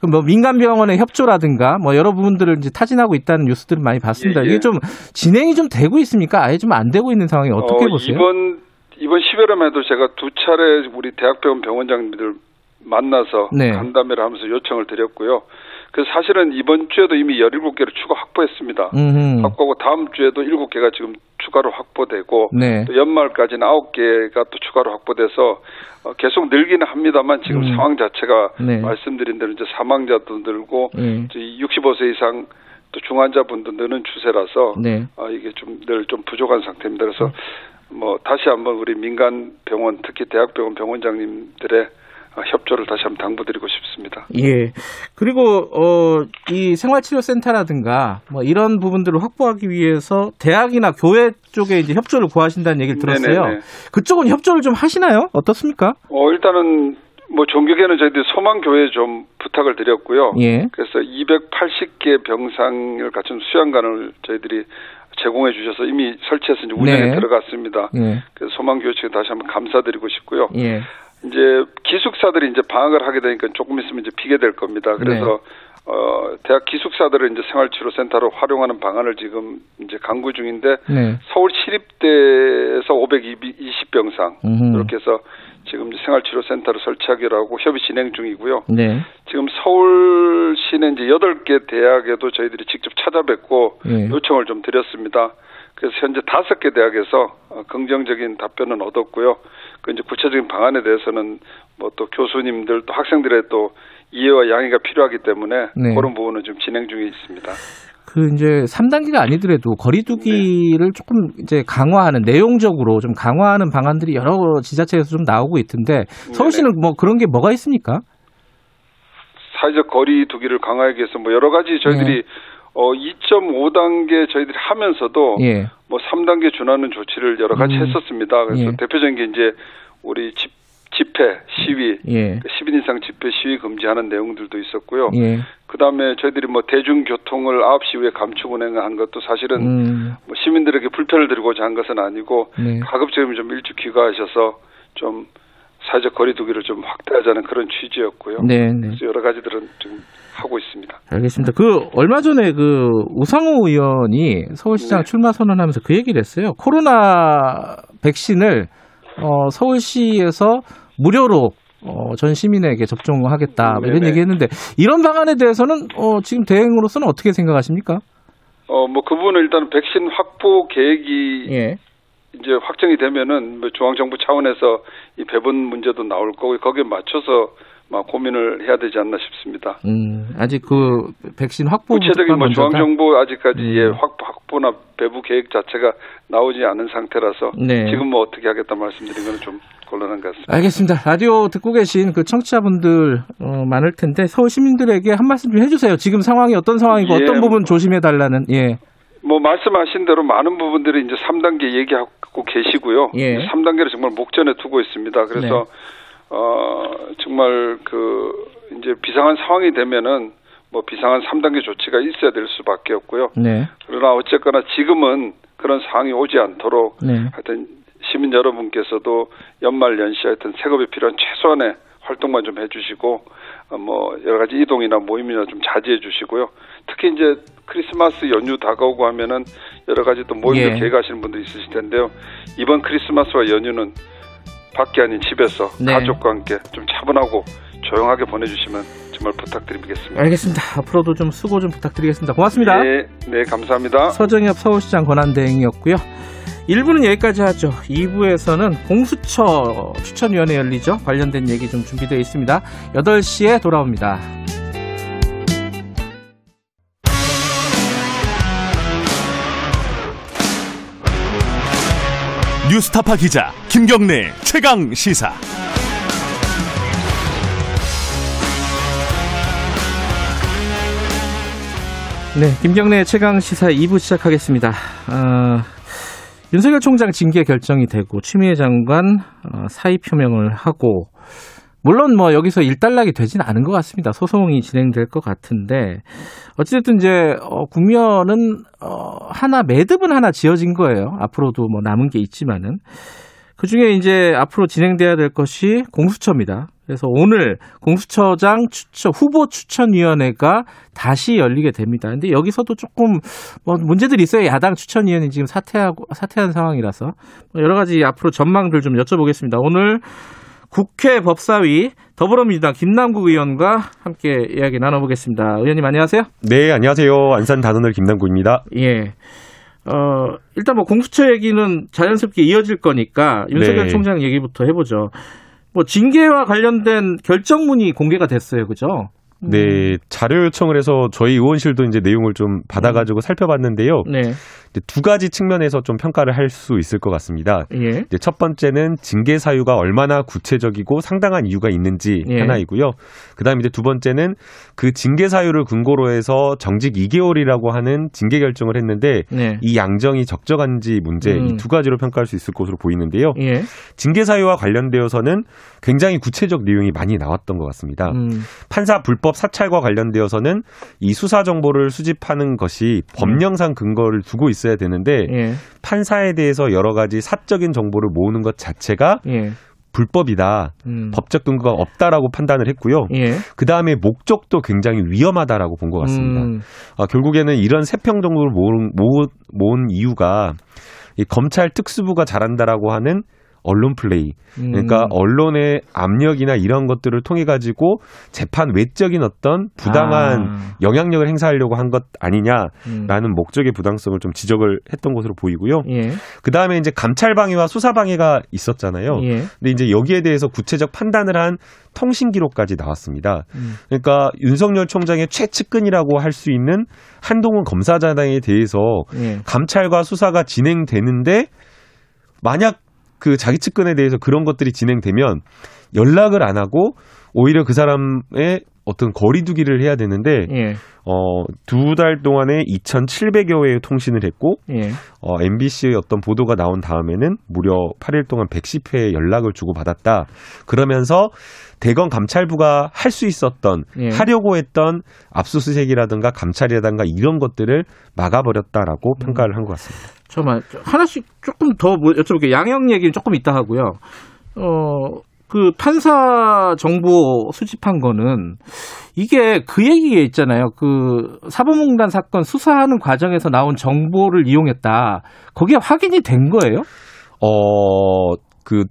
그럼 뭐 민간 병원의 협조라든가 뭐 여러 부분들을 이제 타진하고 있다는 뉴스들을 많이 봤습니다. 예, 예. 이게 좀 진행이 좀 되고 있습니까? 아예 좀 안 되고 있는 상황이 어떻게 어, 보세요? 이번 이번 10월에만 해도 제가 두 차례 우리 대학병원 병원장님들 만나서 네. 간담회를 하면서 요청을 드렸고요. 그래서 사실은 이번 주에도 이미 17개를 추가 확보했습니다. 음. 확보하고 다음 주에도 7개가 지금 추가로 확보되고 네. 또 연말까지는 9개가 또 추가로 확보돼서 어, 계속 늘기는 합니다만 지금 음. 상황 자체가 네. 말씀드린 대로 이제 사망자도 늘고 예. 65세 이상 또 중환자분도 느는 추세라서 네. 어, 이게 좀늘좀 부족한 상태입니다. 그래서 뭐 다시 한번 우리 민간 병원 특히 대학병원 병원장님들의 어, 협조를 다시 한번 당부드리고 싶습니다. 예. 그리고 어 이 생활치료센터라든가 뭐 이런 부분들을 확보하기 위해서 대학이나 교회 쪽에 이제 협조를 구하신다는 얘기를 들었어요. 네네네. 그쪽은 협조를 좀 하시나요? 어떻습니까? 어 일단은 뭐 종교계는 저희들이 소망교회에 좀 부탁을 드렸고요. 예. 그래서 280개 병상을 갖춘 수양관을 저희들이 제공해 주셔서 이미 설치해서 이제 운영에 네. 들어갔습니다. 예. 그래서 소망교회 측에 다시 한번 감사드리고 싶고요. 예. 이제 기숙사들이 이제 방학을 하게 되니까 조금 있으면 이제 비게 될 겁니다. 그래서 네. 어 대학 기숙사들을 이제 생활치료센터로 활용하는 방안을 지금 이제 강구 중인데 네. 서울 시립대에서 520병상 음흠. 이렇게 해서 지금 이제 생활치료센터를 설치하기로 하고 협의 진행 중이고요. 네. 지금 서울시는 이제 8개 대학에도 저희들이 직접 찾아뵙고 예. 요청을 좀 드렸습니다. 그래서 현재 다섯 개 대학에서 어, 긍정적인 답변은 얻었고요. 그 이제 구체적인 방안에 대해서는 뭐 또 교수님들 또 학생들의 또 이해와 양해가 필요하기 때문에 네. 그런 부분은 좀 진행 중에 있습니다. 그 이제 3단계가 아니더라도 거리두기를 네. 조금 이제 강화하는 내용적으로 좀 강화하는 방안들이 여러 지자체에서 좀 나오고 있던데 서울시는 뭐 그런 게 뭐가 있습니까? 사회적 거리 두기를 강화하기 위해서 뭐 여러 가지 저희들이 어 2.5단계 저희들이 하면서도 예. 뭐 3단계 준하는 조치를 여러 가지 음. 했었습니다. 그래서 예. 대표적인 게 이제 우리 집 집회, 시위, 예. 10인 이상 집회, 시위 금지하는 내용들도 있었고요. 예. 그다음에 저희들이 뭐 대중교통을 9시 이후에 감축 운행한 것도 사실은 음. 뭐 시민들에게 불편을 드리고자 한 것은 아니고 네. 가급적이면 좀 일찍 귀가하셔서 좀 사회적 거리두기를 좀 확대하자는 그런 취지였고요. 네, 네. 그래서 여러 가지들은 좀 하고 있습니다. 알겠습니다. 그 얼마 전에 그 우상호 의원이 서울시장 네. 출마 선언하면서 그 얘기를 했어요. 코로나 백신을 어, 서울시에서 무료로 어, 전 시민에게 접종하겠다 뭐 이런 네네. 얘기했는데 이런 방안에 대해서는 어, 지금 대행으로서는 어떻게 생각하십니까? 어 뭐 그분은 일단 백신 확보 계획이 예. 이제 확정이 되면은 뭐 중앙정부 차원에서 이 배분 문제도 나올 거고 거기에 맞춰서 막 고민을 해야 되지 않나 싶습니다. 음, 아직 그 백신 확보 구체적인 뭐 중앙 정부 아직까지 음. 예, 확보, 확보나 배부 계획 자체가 나오지 않은 상태라서 네. 지금 뭐 어떻게 하겠다 말씀드린 거는 좀 곤란한 것 같습니다. 알겠습니다. 라디오 듣고 계신 그 청취자분들 어, 많을 텐데 서울 시민들에게 한 말씀 좀 해주세요. 지금 상황이 어떤 상황이고 예. 어떤 부분 조심해 달라는 예. 뭐 말씀하신 대로 많은 부분들이 이제 3단계 얘기하고 계시고요. 예. 3단계를 정말 목전에 두고 있습니다. 그래서 네. 어 정말 그 이제 비상한 상황이 되면은 뭐 비상한 3단계 조치가 있어야 될 수밖에 없고요. 네. 그러나 어쨌거나 지금은 그런 상황이 오지 않도록 네. 하여튼 시민 여러분께서도 연말 연시 하여튼 색업에 필요한 최소한의 활동만 좀 해주시고 어, 뭐 여러 가지 이동이나 모임이나 좀 자제해 주시고요. 특히 이제 크리스마스 연휴 다가오고 하면은 여러 가지 또 모임을 예. 계획하시는 분들 있으실 텐데요. 이번 크리스마스와 연휴는 밖이 아닌 집에서 네. 가족과 함께 좀 차분하고 조용하게 보내주시면 정말 부탁드리겠습니다. 알겠습니다. 앞으로도 좀 수고 좀 부탁드리겠습니다. 고맙습니다. 네, 네 감사합니다. 서정엽 서울시장 권한대행이었고요. 1부는 여기까지 하죠. 2부에서는 공수처 추천위원회 열리죠. 관련된 얘기 좀 준비되어 있습니다. 8시에 돌아옵니다. 뉴스타파 기자 김경래 최강 시사. 네, 김경래 최강 시사 2부 시작하겠습니다. 어, 윤석열 총장 징계 결정이 되고 추미애 장관 어, 사의 표명을 하고 물론 뭐 여기서 일단락이 되진 않은 것 같습니다. 소송이 진행될 것 같은데 어찌됐든 이제 어, 국면은 어, 하나 매듭은 하나 지어진 거예요. 앞으로도 뭐 남은 게 있지만은 그 중에 이제 앞으로 진행돼야 될 것이 공수처입니다. 그래서 오늘 공수처장 추천 후보 추천위원회가 다시 열리게 됩니다. 근데 여기서도 조금 뭐 문제들이 있어요. 야당 추천위원이 지금 사퇴하고 사퇴한 상황이라서 뭐 여러 가지 앞으로 전망들 좀 여쭤보겠습니다. 오늘 국회 법사위 더불어민주당 김남국 의원과 함께 이야기 나눠보겠습니다. 의원님 안녕하세요. 네, 안녕하세요. 안산 단원을 김남구입니다. 예. 어, 일단 뭐 공수처 얘기는 자연스럽게 이어질 거니까 윤석열 네. 총장 얘기부터 해보죠. 뭐 징계와 관련된 결정문이 공개가 됐어요. 그죠? 네, 자료 요청을 해서 저희 의원실도 이제 내용을 좀 받아가지고 살펴봤는데요. 네. 이제 두 가지 측면에서 좀 평가를 할 수 있을 것 같습니다. 예. 이제 첫 번째는 징계 사유가 얼마나 구체적이고 상당한 이유가 있는지 예. 하나이고요. 그다음 이제 두 번째는 그 징계 사유를 근거로 해서 정직 2개월이라고 하는 징계 결정을 했는데 네. 이 양정이 적정한지 문제 음. 이두 가지로 평가할 수 있을 것으로 보이는데요. 예. 징계 사유와 관련되어서는 굉장히 구체적 내용이 많이 나왔던 것 같습니다. 음. 판사 불법 사찰과 관련되어서는 이 수사 정보를 수집하는 것이 법령상 근거를 두고 있어야 되는데 예. 판사에 대해서 여러 가지 사적인 정보를 모으는 것 자체가 예. 불법이다. 음. 법적 근거가 없다라고 판단을 했고요. 예. 그 다음에 목적도 굉장히 위험하다라고 본 것 같습니다. 음. 아, 결국에는 이런 세평 정도를 모은, 모은, 모은 이유가 이 검찰 특수부가 잘한다라고 하는 언론 플레이. 그러니까 음. 언론의 압력이나 이런 것들을 통해 가지고 재판 외적인 어떤 부당한 아. 영향력을 행사하려고 한 것 아니냐라는 음. 목적의 부당성을 좀 지적을 했던 것으로 보이고요. 예. 그 다음에 이제 감찰 방해와 수사 방해가 있었잖아요. 예. 근데 이제 여기에 대해서 구체적 판단을 한 통신 기록까지 나왔습니다. 음. 그러니까 윤석열 총장의 최측근이라고 할 수 있는 한동훈 검사장에 대해서 예. 감찰과 수사가 진행되는데 만약 그 자기 측근에 대해서 그런 것들이 진행되면 연락을 안 하고 오히려 그 사람의 어떤 거리두기를 해야 되는데 예. 어, 두 달 동안에 2,700여 회의 통신을 했고 예. 어, MBC의 어떤 보도가 나온 다음에는 무려 8일 동안 110회의 연락을 주고 받았다. 그러면서 대검 감찰부가 할 수 있었던 예. 하려고 했던 압수수색이라든가 감찰이라든가 이런 것들을 막아버렸다라고 평가를 한 것 같습니다. 잠깐만 하나씩 조금 더뭐 여쭤볼게요. 양형 얘기는 조금 이따 하고요. 어, 그 판사 정보 수집한 거는 이게 그 얘기에 있잖아요. 그 사법농단 사건 수사하는 과정에서 나온 정보를 이용했다. 거기에 확인이 된 거예요? 어, 그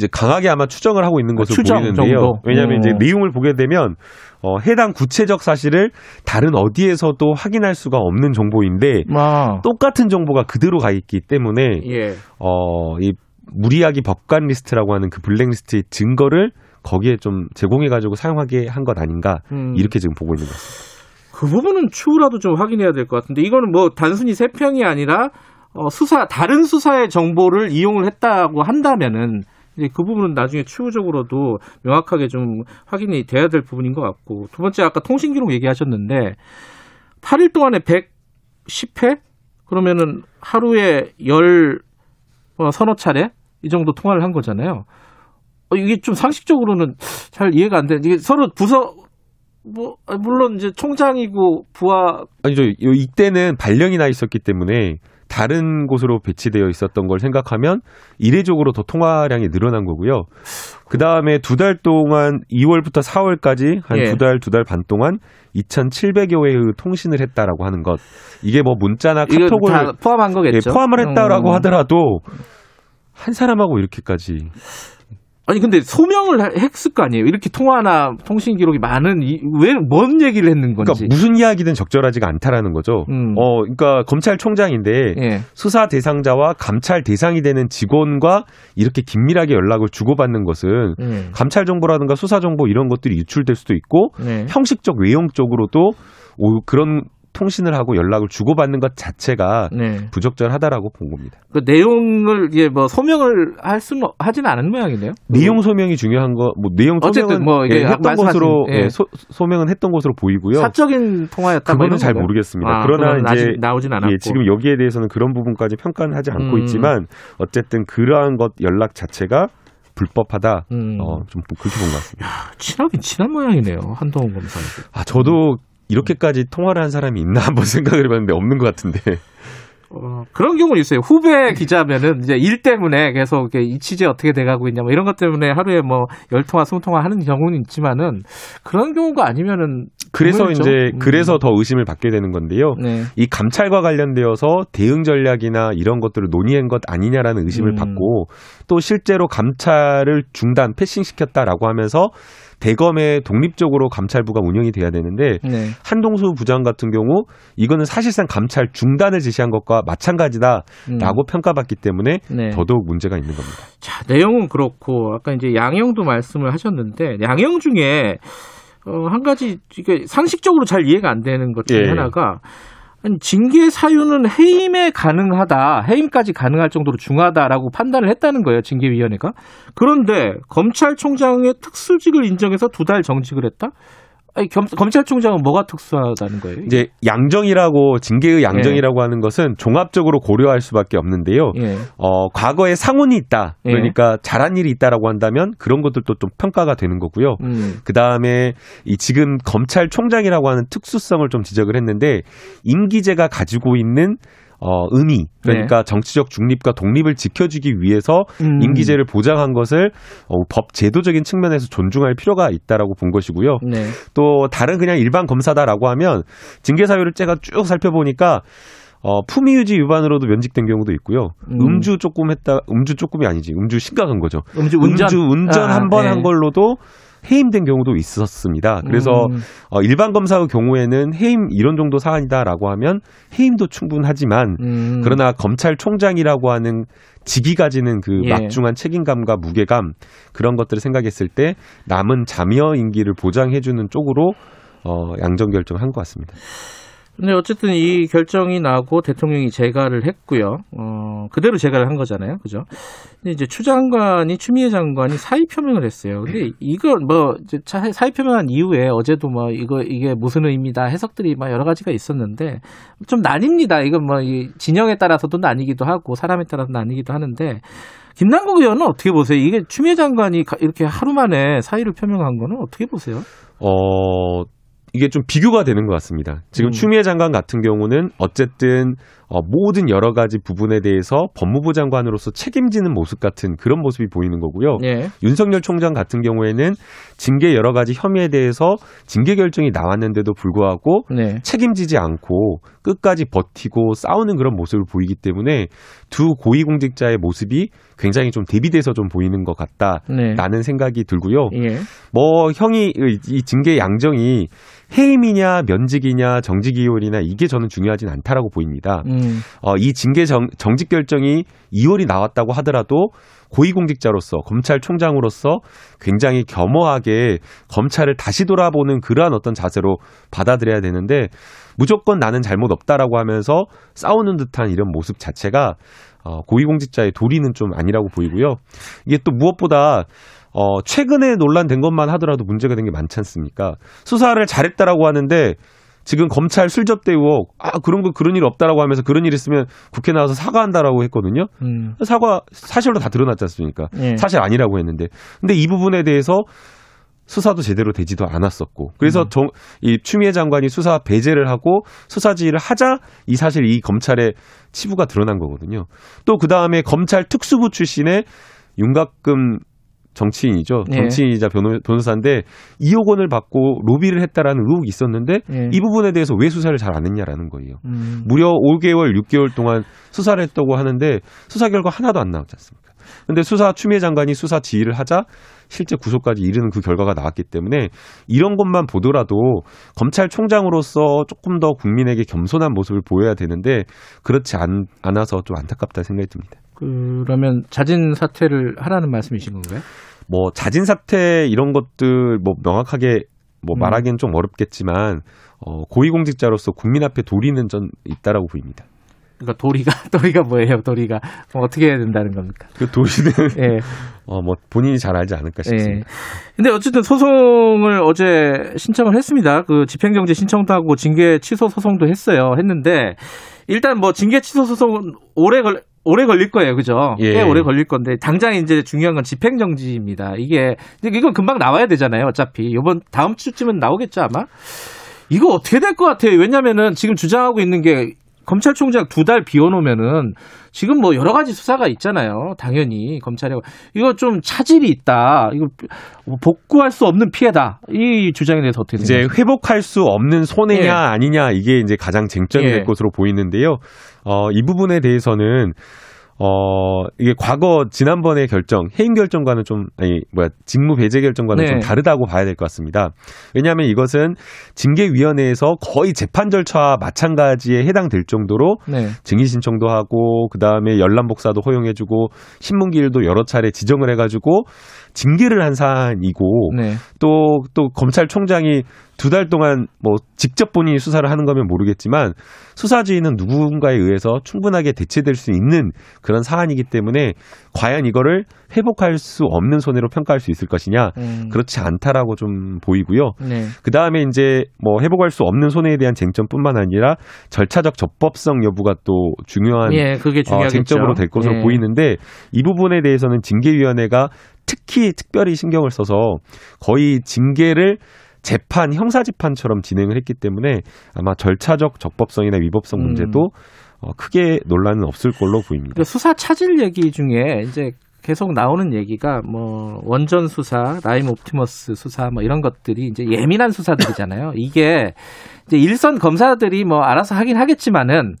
이제 강하게 아마 추정을 하고 있는 것으로 추정 보이는데요. 정도? 왜냐하면 음. 이제 내용을 보게 되면 어, 해당 구체적 사실을 다른 어디에서도 확인할 수가 없는 정보인데 아, 똑같은 정보가 그대로 가 있기 때문에 예. 어, 이 무리하기 법관 리스트라고 하는 그 블랙리스트의 증거를 거기에 좀 제공해가지고 사용하게 한 것 아닌가 음. 이렇게 지금 보고 있는 것 같습니다. 그 부분은 추후라도 좀 확인해야 될 것 같은데 이거는 뭐 단순히 세평이 아니라 어, 수사 다른 수사의 정보를 이용을 했다고 한다면은 이제 그 부분은 나중에 추후적으로도 명확하게 좀 확인이 돼야 될 부분인 것 같고 두 번째 아까 통신 기록 얘기하셨는데 8일 동안에 110회 그러면은 하루에 열 어, 서너 차례 이 정도 통화를 한 거잖아요. 어, 이게 좀 상식적으로는 잘 이해가 안 돼. 이게 서로 부서 뭐 아, 물론 이제 총장이고 부하 아니죠. 이- 이때는 발령이 나 있었기 때문에 다른 곳으로 배치되어 있었던 걸 생각하면 이례적으로 더 통화량이 늘어난 거고요. 그 다음에 두 달 동안 2월부터 4월까지 한 예. 두 달, 두달 반 동안 2,700여 회의 통신을 했다라고 하는 것. 이게 뭐 문자나 카톡을 다 포함한 예, 거겠죠. 포함을 했다라고 음. 하더라도 한 사람하고 이렇게까지 아니 근데 소명을 하- 했을 거 아니에요. 이렇게 통화나 통신 기록이 많은 왜 뭔 얘기를 했는 건지. 그러니까 무슨 이야기든 적절하지가 않다라는 거죠. 음. 어, 그러니까 검찰총장인데 예. 수사 대상자와 감찰 대상이 되는 직원과 이렇게 긴밀하게 연락을 주고받는 것은 음. 감찰 정보라든가 수사 정보 이런 것들이 유출될 수도 있고 네. 형식적 외형적으로도 오- 그런 통신을 하고 연락을 주고받는 것 자체가 네. 부적절하다라고 본 겁니다. 그 내용을 이게 뭐 소명을 할 수는 하지는 않은 모양이네요. 내용 소명이 중요한 거, 뭐 내용 소명은 뭐 이게 예, 했던 것으로 예. 예, 소, 소명은 했던 것으로 보이고요. 사적인 통화였다. 뭐 그거는 잘 건가요? 모르겠습니다. 아, 그러나 이제 나오진 않았고. 예, 지금 여기에 대해서는 그런 부분까지 평가는 하지 않고 음. 있지만 어쨌든 그러한 것 연락 자체가 불법하다. 음. 어, 좀 그렇게 본 것 같습니다. 친하긴 친한 모양이네요. 한동훈 검사하고. 아, 저도 이렇게까지 통화를 한 사람이 있나 한번 *laughs* 생각을 해봤는데 없는 것 같은데. 어, 그런 경우는 있어요. 후배 기자면은 이제 일 때문에 계속 이렇게 이 취재 어떻게 돼가고 있냐 뭐 이런 것 때문에 하루에 뭐 열 통화, 스무 통화 하는 경우는 있지만은 그런 경우가 아니면은 그래서. 이제 음. 그래서 더 의심을 받게 되는 건데요. 네. 이 감찰과 관련되어서 대응 전략이나 이런 것들을 논의한 것 아니냐라는 의심을 음. 받고 또 실제로 감찰을 중단 패싱시켰다라고 하면서 대검의 독립적으로 감찰부가 운영이 돼야 되는데 네. 한동수 부장 같은 경우 이거는 사실상 감찰 중단을 지시한 것과 마찬가지다라고 음. 평가받기 때문에 네. 더더욱 문제가 있는 겁니다. 자, 내용은 그렇고 아까 이제 양형도 말씀을 하셨는데 양형 중에 어, 한 가지 이게 상식적으로 잘 이해가 안 되는 것 중에 예. 하나가 아니, 징계 사유는 해임에 가능하다, 해임까지 가능할 정도로 중하다라고 판단을 했다는 거예요, 징계위원회가. 그런데 검찰총장의 특수직을 인정해서 두 달 정직을 했다? 아니, 겸, 검찰총장은 뭐가 특수하다는 거예요? 이제 양정이라고 징계의 양정이라고 하는 것은 종합적으로 고려할 수밖에 없는데요. 예. 어, 과거에 상훈이 있다. 예. 그러니까 잘한 일이 있다라고 한다면 그런 것들도 좀 평가가 되는 거고요. 음. 그 다음에 이 지금 검찰총장이라고 하는 특수성을 좀 지적을 했는데 임기제가 가지고 있는 어, 의미 그러니까 정치적 중립과 독립을 지켜주기 위해서 네. 음. 임기제를 보장한 것을 어, 법 제도적인 측면에서 존중할 필요가 있다라고 본 것이고요. 네. 또 다른 그냥 일반 검사다라고 하면 징계 사유를 제가 쭉 살펴보니까 어, 품위 유지 위반으로도 면직된 경우도 있고요. 음. 음. 주 조금 했다, 음주 조금이 아니지. 음주 심각한 거죠. 음주 운전, 음주 운전 아, 한번한 네. 걸로도 해임된 경우도 있었습니다. 그래서 음. 어, 일반 검사의 경우에는 해임 이런 정도 사안이다라고 하면 해임도 충분하지만 음. 그러나 검찰총장이라고 하는 직위 가지는 그 예. 막중한 책임감과 무게감 그런 것들을 생각했을 때 남은 자녀 임기를 보장해주는 쪽으로 어, 양정 결정한 것 같습니다. 근데 어쨌든 이 결정이 나고 대통령이 재가를 했고요. 어, 그대로 재가를 한 거잖아요. 그죠? 근데 이제 추 장관이, 추미애 장관이 사의 표명을 했어요. 근데 이거 뭐, 사의 표명한 이후에 어제도 뭐, 이거, 이게 무슨 의미다 해석들이 막 여러 가지가 있었는데 좀 나뉩니다. 이건 뭐, 이 진영에 따라서도 나뉘기도 하고 사람에 따라서 나뉘기도 하는데 김남국 의원은 어떻게 보세요? 이게 추미애 장관이 가- 이렇게 하루 만에 사의를 표명한 거는 어떻게 보세요? 어, 이게 좀 비교가 되는 것 같습니다. 지금 음. 추미애 장관 같은 경우는 어쨌든 어, 모든 여러 가지 부분에 대해서 법무부 장관으로서 책임지는 모습 같은 그런 모습이 보이는 거고요. 예. 윤석열 총장 같은 경우에는 징계 여러 가지 혐의에 대해서 징계 결정이 나왔는데도 불구하고 네. 책임지지 않고 끝까지 버티고 싸우는 그런 모습을 보이기 때문에 두 고위공직자의 모습이 굉장히 좀 대비돼서 좀 보이는 것 네. 같다라는 생각이 들고요. 예. 뭐 형이 이 징계 양정이 해임이냐 면직이냐 정직이율이냐 이게 저는 중요하진 않다라고 보입니다. 음. 어, 이 징계 정, 정직 결정이 2월이 나왔다고 하더라도 고위공직자로서 검찰총장으로서 굉장히 겸허하게 검찰을 다시 돌아보는 그러한 어떤 자세로 받아들여야 되는데 무조건 나는 잘못 없다라고 하면서 싸우는 듯한 이런 모습 자체가 어, 고위공직자의 도리는 좀 아니라고 보이고요. 이게 또 무엇보다 어, 최근에 논란된 것만 하더라도 문제가 된 게 많지 않습니까? 수사를 잘했다라고 하는데 지금 검찰 술접대 의혹, 아, 그런 거, 그런 일 없다라고 하면서 그런 일 있으면 국회 나와서 사과한다라고 했거든요. 음. 사과, 사실로 다 드러났지 않습니까? 예. 사실 아니라고 했는데. 근데 이 부분에 대해서 수사도 제대로 되지도 않았었고. 그래서 음. 정, 이 추미애 장관이 수사 배제를 하고 수사 지휘를 하자 이 사실 이 검찰의 치부가 드러난 거거든요. 또 그 다음에 검찰 특수부 출신의 윤곽금 정치인이죠. 예. 정치인이자 변호, 변호사인데 2억 원을 받고 로비를 했다라는 의혹이 있었는데 예. 이 부분에 대해서 왜 수사를 잘 안 했냐라는 거예요. 음. 무려 5개월, 6개월 동안 수사를 했다고 하는데 수사 결과 하나도 안 나왔지 않습니까? 근데 수사 추미애 장관이 수사 지휘를 하자 실제 구속까지 이르는 그 결과가 나왔기 때문에 이런 것만 보더라도 검찰총장으로서 조금 더 국민에게 겸손한 모습을 보여야 되는데 그렇지 않, 않아서 좀 안타깝다 생각이 듭니다. 그러면 자진 사퇴를 하라는 말씀이신 건가요? 뭐 자진 사퇴 이런 것들 뭐 명확하게 뭐 음. 말하기는 좀 어렵겠지만 어, 고위공직자로서 국민 앞에 도리는 전 있다라고 보입니다. 그러니까 도리가 *laughs* 도리가 뭐예요? 도리가 뭐 어떻게 해야 된다는 겁니까? 그 도리는 *laughs* 예. 어, 뭐 본인이 잘 알지 않을까 싶습니다. 예. 근데 어쨌든 소송을 어제 신청을 했습니다. 그 집행정지 신청도 하고 징계 취소 소송도 했어요. 했는데 일단 뭐 징계 취소 소송은 오래 걸 오래 걸릴 거예요, 그죠? 예. 꽤 오래 걸릴 건데 당장 이제 중요한 건 집행 정지입니다. 이게 근데 이건 금방 나와야 되잖아요. 어차피 이번 다음 주쯤은 나오겠죠 아마. 이거 어떻게 될 것 같아요? 왜냐면은 지금 주장하고 있는 게 검찰총장 두 달 비워놓으면은 지금 뭐 여러 가지 수사가 있잖아요. 당연히 검찰에 이거 좀 차질이 있다. 이거 복구할 수 없는 피해다. 이 주장에 대해서 어떻게 이제 생각하세요? 회복할 수 없는 손해냐 예. 아니냐 이게 이제 가장 쟁점이 예. 될 것으로 보이는데요. 어, 이 부분에 대해서는 어, 이게 과거 지난번의 결정, 해임 결정과는 좀 아니 뭐야 직무 배제 결정과는 네. 좀 다르다고 봐야 될 것 같습니다. 왜냐하면 이것은 징계위원회에서 거의 재판 절차와 마찬가지에 해당될 정도로 네. 증인 신청도 하고 그 다음에 열람 복사도 허용해주고 신문기일도 여러 차례 지정을 해가지고 징계를 한 사안이고 네. 또, 또 검찰총장이 두 달 동안 뭐 직접 본인이 수사를 하는 거면 모르겠지만 수사지휘는 누군가에 의해서 충분하게 대체될 수 있는 그런 사안이기 때문에 과연 이거를 회복할 수 없는 손해로 평가할 수 있을 것이냐 음. 그렇지 않다라고 좀 보이고요. 네. 그 다음에 이제 뭐 회복할 수 없는 손해에 대한 쟁점뿐만 아니라 절차적 적법성 여부가 또 중요한 예, 그게 어, 중요하겠죠. 쟁점으로 될 것으로 예. 보이는데 이 부분에 대해서는 징계위원회가 특히 특별히 신경을 써서 거의 징계를 재판 형사 재판처럼 진행을 했기 때문에 아마 절차적 적법성이나 위법성 음. 문제도 어, 크게 논란은 없을 걸로 보입니다. 그 수사 차질 얘기 중에 이제 계속 나오는 얘기가 뭐 원전 수사, 라임 옵티머스 수사 뭐 이런 것들이 이제 예민한 수사들이잖아요. 이게 이제 일선 검사들이 뭐 알아서 하긴 하겠지만은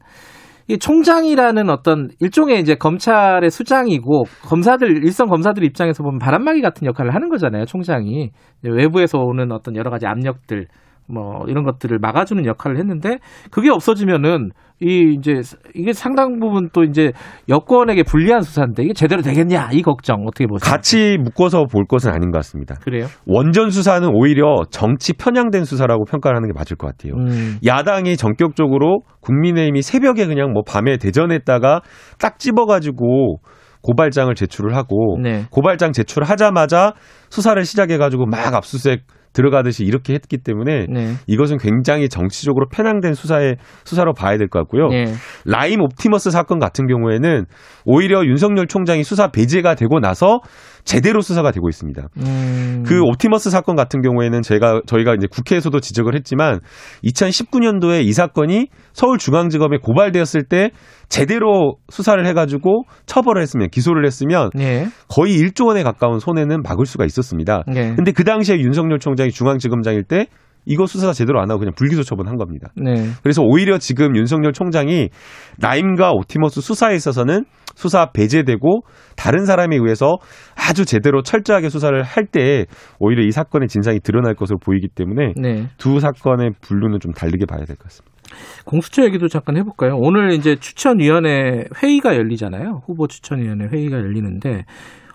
이 총장이라는 어떤 일종의 이제 검찰의 수장이고 검사들 일선 검사들 입장에서 보면 바람막이 같은 역할을 하는 거잖아요. 총장이 외부에서 오는 어떤 여러 가지 압력들 뭐 이런 것들을 막아주는 역할을 했는데 그게 없어지면은 이 이제 이게 상당 부분 또 이제 여권에게 불리한 수사인데 이게 제대로 되겠냐 이 걱정 어떻게 보세요? 같이 묶어서 볼 것은 아닌 것 같습니다. 그래요? 원전 수사는 오히려 정치 편향된 수사라고 평가를 하는 게 맞을 것 같아요. 음. 야당이 전격적으로 국민의힘이 새벽에 그냥 뭐 밤에 대전했다가 딱 집어가지고 고발장을 제출을 하고 네. 고발장 제출하자마자 수사를 시작해가지고 막 압수수색 들어가듯이 이렇게 했기 때문에 네. 이것은 굉장히 정치적으로 편향된 수사의 수사로 봐야 될 것 같고요. 네. 라임 옵티머스 사건 같은 경우에는 오히려 윤석열 총장이 수사 배제가 되고 나서 제대로 수사가 되고 있습니다. 음. 그 옵티머스 사건 같은 경우에는 제가 저희가 이제 국회에서도 지적을 했지만 2019년도에 이 사건이 서울중앙지검에 고발되었을 때 제대로 수사를 해가지고 처벌을 했으면 기소를 했으면 네. 거의 1조 원에 가까운 손해는 막을 수가 있었습니다. 네. 근데 그 당시에 윤석열 총장이 중앙지검장일 때 이거 수사 제대로 안 하고 그냥 불기소 처분한 겁니다. 네. 그래서 오히려 지금 윤석열 총장이 라임과 옵티머스 수사에 있어서는 수사 배제되고 다른 사람에 의해서 아주 제대로 철저하게 수사를 할 때 오히려 이 사건의 진상이 드러날 것으로 보이기 때문에 네. 두 사건의 분류는 좀 다르게 봐야 될 것 같습니다. 공수처 얘기도 잠깐 해볼까요? 오늘 이제 추천위원회 회의가 열리잖아요. 후보 추천위원회 회의가 열리는데,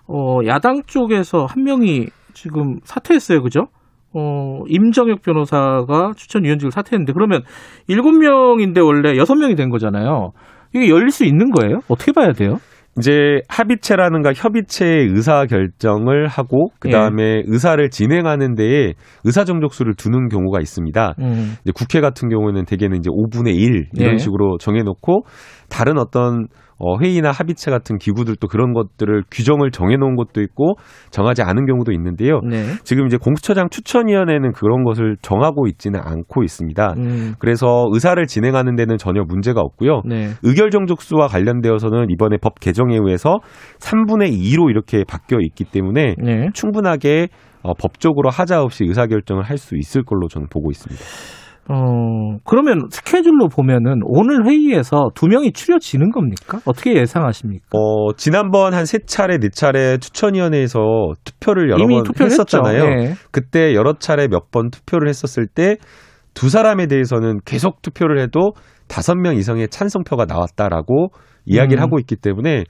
어, 야당 쪽에서 한 명이 지금 사퇴했어요. 그죠? 어, 임정혁 변호사가 추천위원직을 사퇴했는데, 그러면 일곱 명인데 원래 여섯 명이 된 거잖아요. 이게 열릴 수 있는 거예요? 어떻게 봐야 돼요? 이제 합의체라는가 협의체의 의사 결정을 하고 그 다음에 의사를 진행하는 데에 의사 정족수를 두는 경우가 있습니다. 음, 이제 국회 같은 경우는 대개는 이제 5분의 1 이런 예. 식으로 정해 놓고 다른 어떤 어, 회의나 합의체 같은 기구들도 그런 것들을 규정을 정해놓은 것도 있고 정하지 않은 경우도 있는데요. 네. 지금 이제 공수처장 추천위원회는 그런 것을 정하고 있지는 않고 있습니다. 음, 그래서 의사를 진행하는 데는 전혀 문제가 없고요. 네. 의결 정족수와 관련되어서는 이번에 법 개정에 의해서 3분의 2로 이렇게 바뀌어 있기 때문에 네. 충분하게 어, 법적으로 하자 없이 의사결정을 할 수 있을 걸로 저는 보고 있습니다. 어, 그러면 스케줄로 보면은 오늘 회의에서 두 명이 추려지는 겁니까? 어떻게 예상하십니까? 어, 지난번 한 세 차례, 네 차례 추천위원회에서 투표를 여러 이미 번 투표를 했었잖아요. 예. 그때 여러 차례 몇 번 투표를 했었을 때 두 사람에 대해서는 계속 투표를 해도 다섯 명 이상의 찬성표가 나왔다라고 이야기를 음. 하고 있기 때문에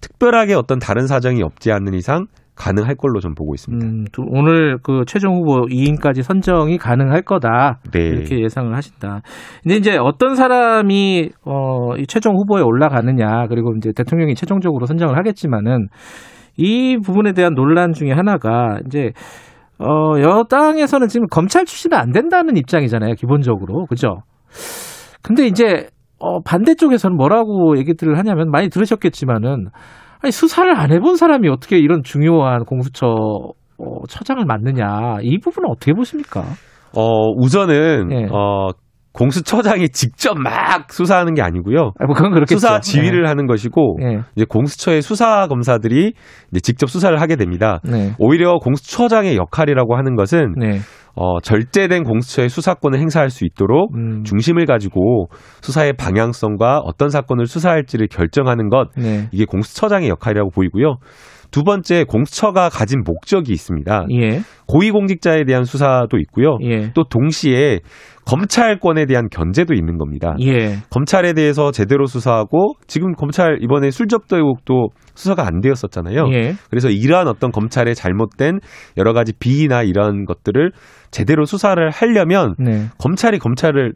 특별하게 어떤 다른 사정이 없지 않는 이상 가능할 걸로 좀 보고 있습니다. 음, 두- 오늘 그 최종 후보 2인까지 선정이 가능할 거다. 네. 이렇게 예상을 하신다. 근데 이제 어떤 사람이 어, 이 최종 후보에 올라가느냐, 그리고 이제 대통령이 최종적으로 선정을 하겠지만은 이 부분에 대한 논란 중에 하나가 이제 어, 여당에서는 지금 검찰 출신은 안 된다는 입장이잖아요, 기본적으로. 그죠? 근데 이제 어, 반대쪽에서는 뭐라고 얘기들을 하냐면 많이 들으셨겠지만은 아니 수사를 안 해본 사람이 어떻게 이런 중요한 공수처 어, 처장을 맡느냐 이 부분은 어떻게 보십니까? 어, 우선은 예. 어, 공수처장이 직접 막 수사하는 게 아니고요. 아, 뭐 그건 그렇겠죠. 수사 지휘를 하는 것이고 예. 이제 공수처의 수사 검사들이 이제 직접 수사를 하게 됩니다. 네. 오히려 공수처장의 역할이라고 하는 것은 네. 어, 절제된 공수처의 수사권을 행사할 수 있도록 음. 중심을 가지고 수사의 방향성과 어떤 사건을 수사할지를 결정하는 것 네. 이게 공수처장의 역할이라고 보이고요. 두 번째 공수처가 가진 목적이 있습니다. 예. 고위공직자에 대한 수사도 있고요. 예. 또 동시에 검찰권에 대한 견제도 있는 겁니다. 예. 검찰에 대해서 제대로 수사하고 지금 검찰 이번에 술접도 의혹도 수사가 안 되었었잖아요. 예. 그래서 이러한 어떤 검찰의 잘못된 여러 가지 비위나 이런 것들을 제대로 수사를 하려면 네. 검찰이 검찰을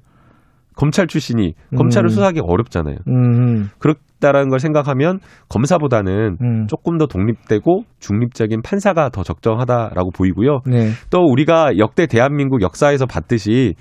검찰 출신이 검찰을 음. 수사하기 어렵잖아요. 음. 그렇 다라는 걸 생각하면 검사보다는 음. 조금 더 독립되고 중립적인 판사가 더 적정하다라고 보이고요. 네. 또 우리가 역대 대한민국 역사에서 봤듯이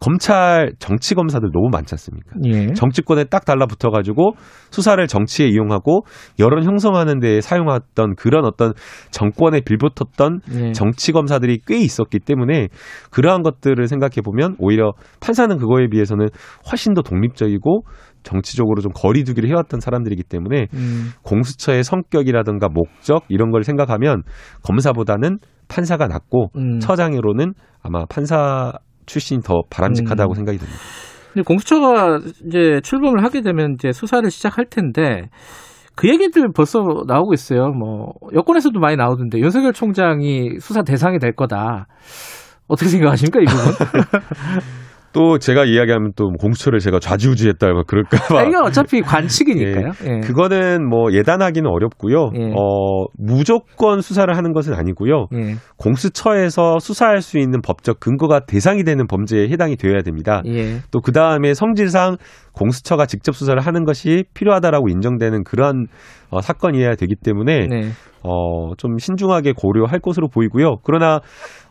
검찰 정치 검사들 너무 많지 않습니까? 예. 정치권에 딱 달라붙어 가지고 수사를 정치에 이용하고 여론 형성하는 데 사용했던 그런 어떤 정권에 빌붙었던 예. 정치 검사들이 꽤 있었기 때문에 그러한 것들을 생각해 보면 오히려 판사는 그거에 비해서는 훨씬 더 독립적이고 정치적으로 좀 거리두기를 해왔던 사람들이기 때문에 음. 공수처의 성격이라든가 목적 이런 걸 생각하면 검사보다는 판사가 낫고 음. 처장으로는 아마 판사 출신이 더 바람직하다고 음. 생각이 듭니다. 근데 공수처가 이제 출범을 하게 되면 이제 수사를 시작할 텐데 그 얘기들 벌써 나오고 있어요. 뭐 여권에서도 많이 나오던데 윤석열 총장이 수사 대상이 될 거다. 어떻게 생각하십니까 이 부분? *laughs* 또 제가 이야기하면 또 공수처를 제가 좌지우지했다 막 그럴까봐. 아, 이건 어차피 관측이니까요. 예. 그거는 뭐 예단하기는 어렵고요. 예. 어, 무조건 수사를 하는 것은 아니고요. 예. 공수처에서 수사할 수 있는 법적 근거가 대상이 되는 범죄에 해당이 되어야 됩니다. 예. 또그 다음에 성질상 공수처가 직접 수사를 하는 것이 필요하다라고 인정되는 그러한 어, 사건이어야 되기 때문에 네. 어, 좀 신중하게 고려할 것으로 보이고요. 그러나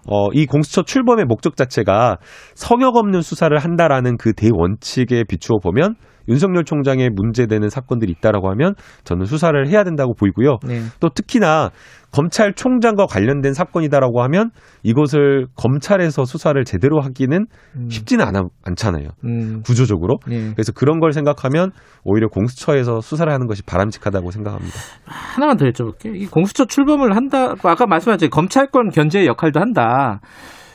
어, 이 공수처 출범의 목적 자체가 성역 없는 수사를 한다라는 그 대원칙에 비추어 보면 윤석열 총장의 문제되는 사건들이 있다라고 하면 저는 수사를 해야 된다고 보이고요. 네. 또 특히나 검찰총장과 관련된 사건이다라고 하면 이것을 검찰에서 수사를 제대로 하기는 음. 쉽지는 않아, 않잖아요. 음. 구조적으로. 예. 그래서 그런 걸 생각하면 오히려 공수처에서 수사를 하는 것이 바람직하다고 생각합니다. 하나만 더 여쭤볼게요. 이 공수처 출범을 한다, 아까 말씀하셨죠. 검찰권 견제 역할도 한다.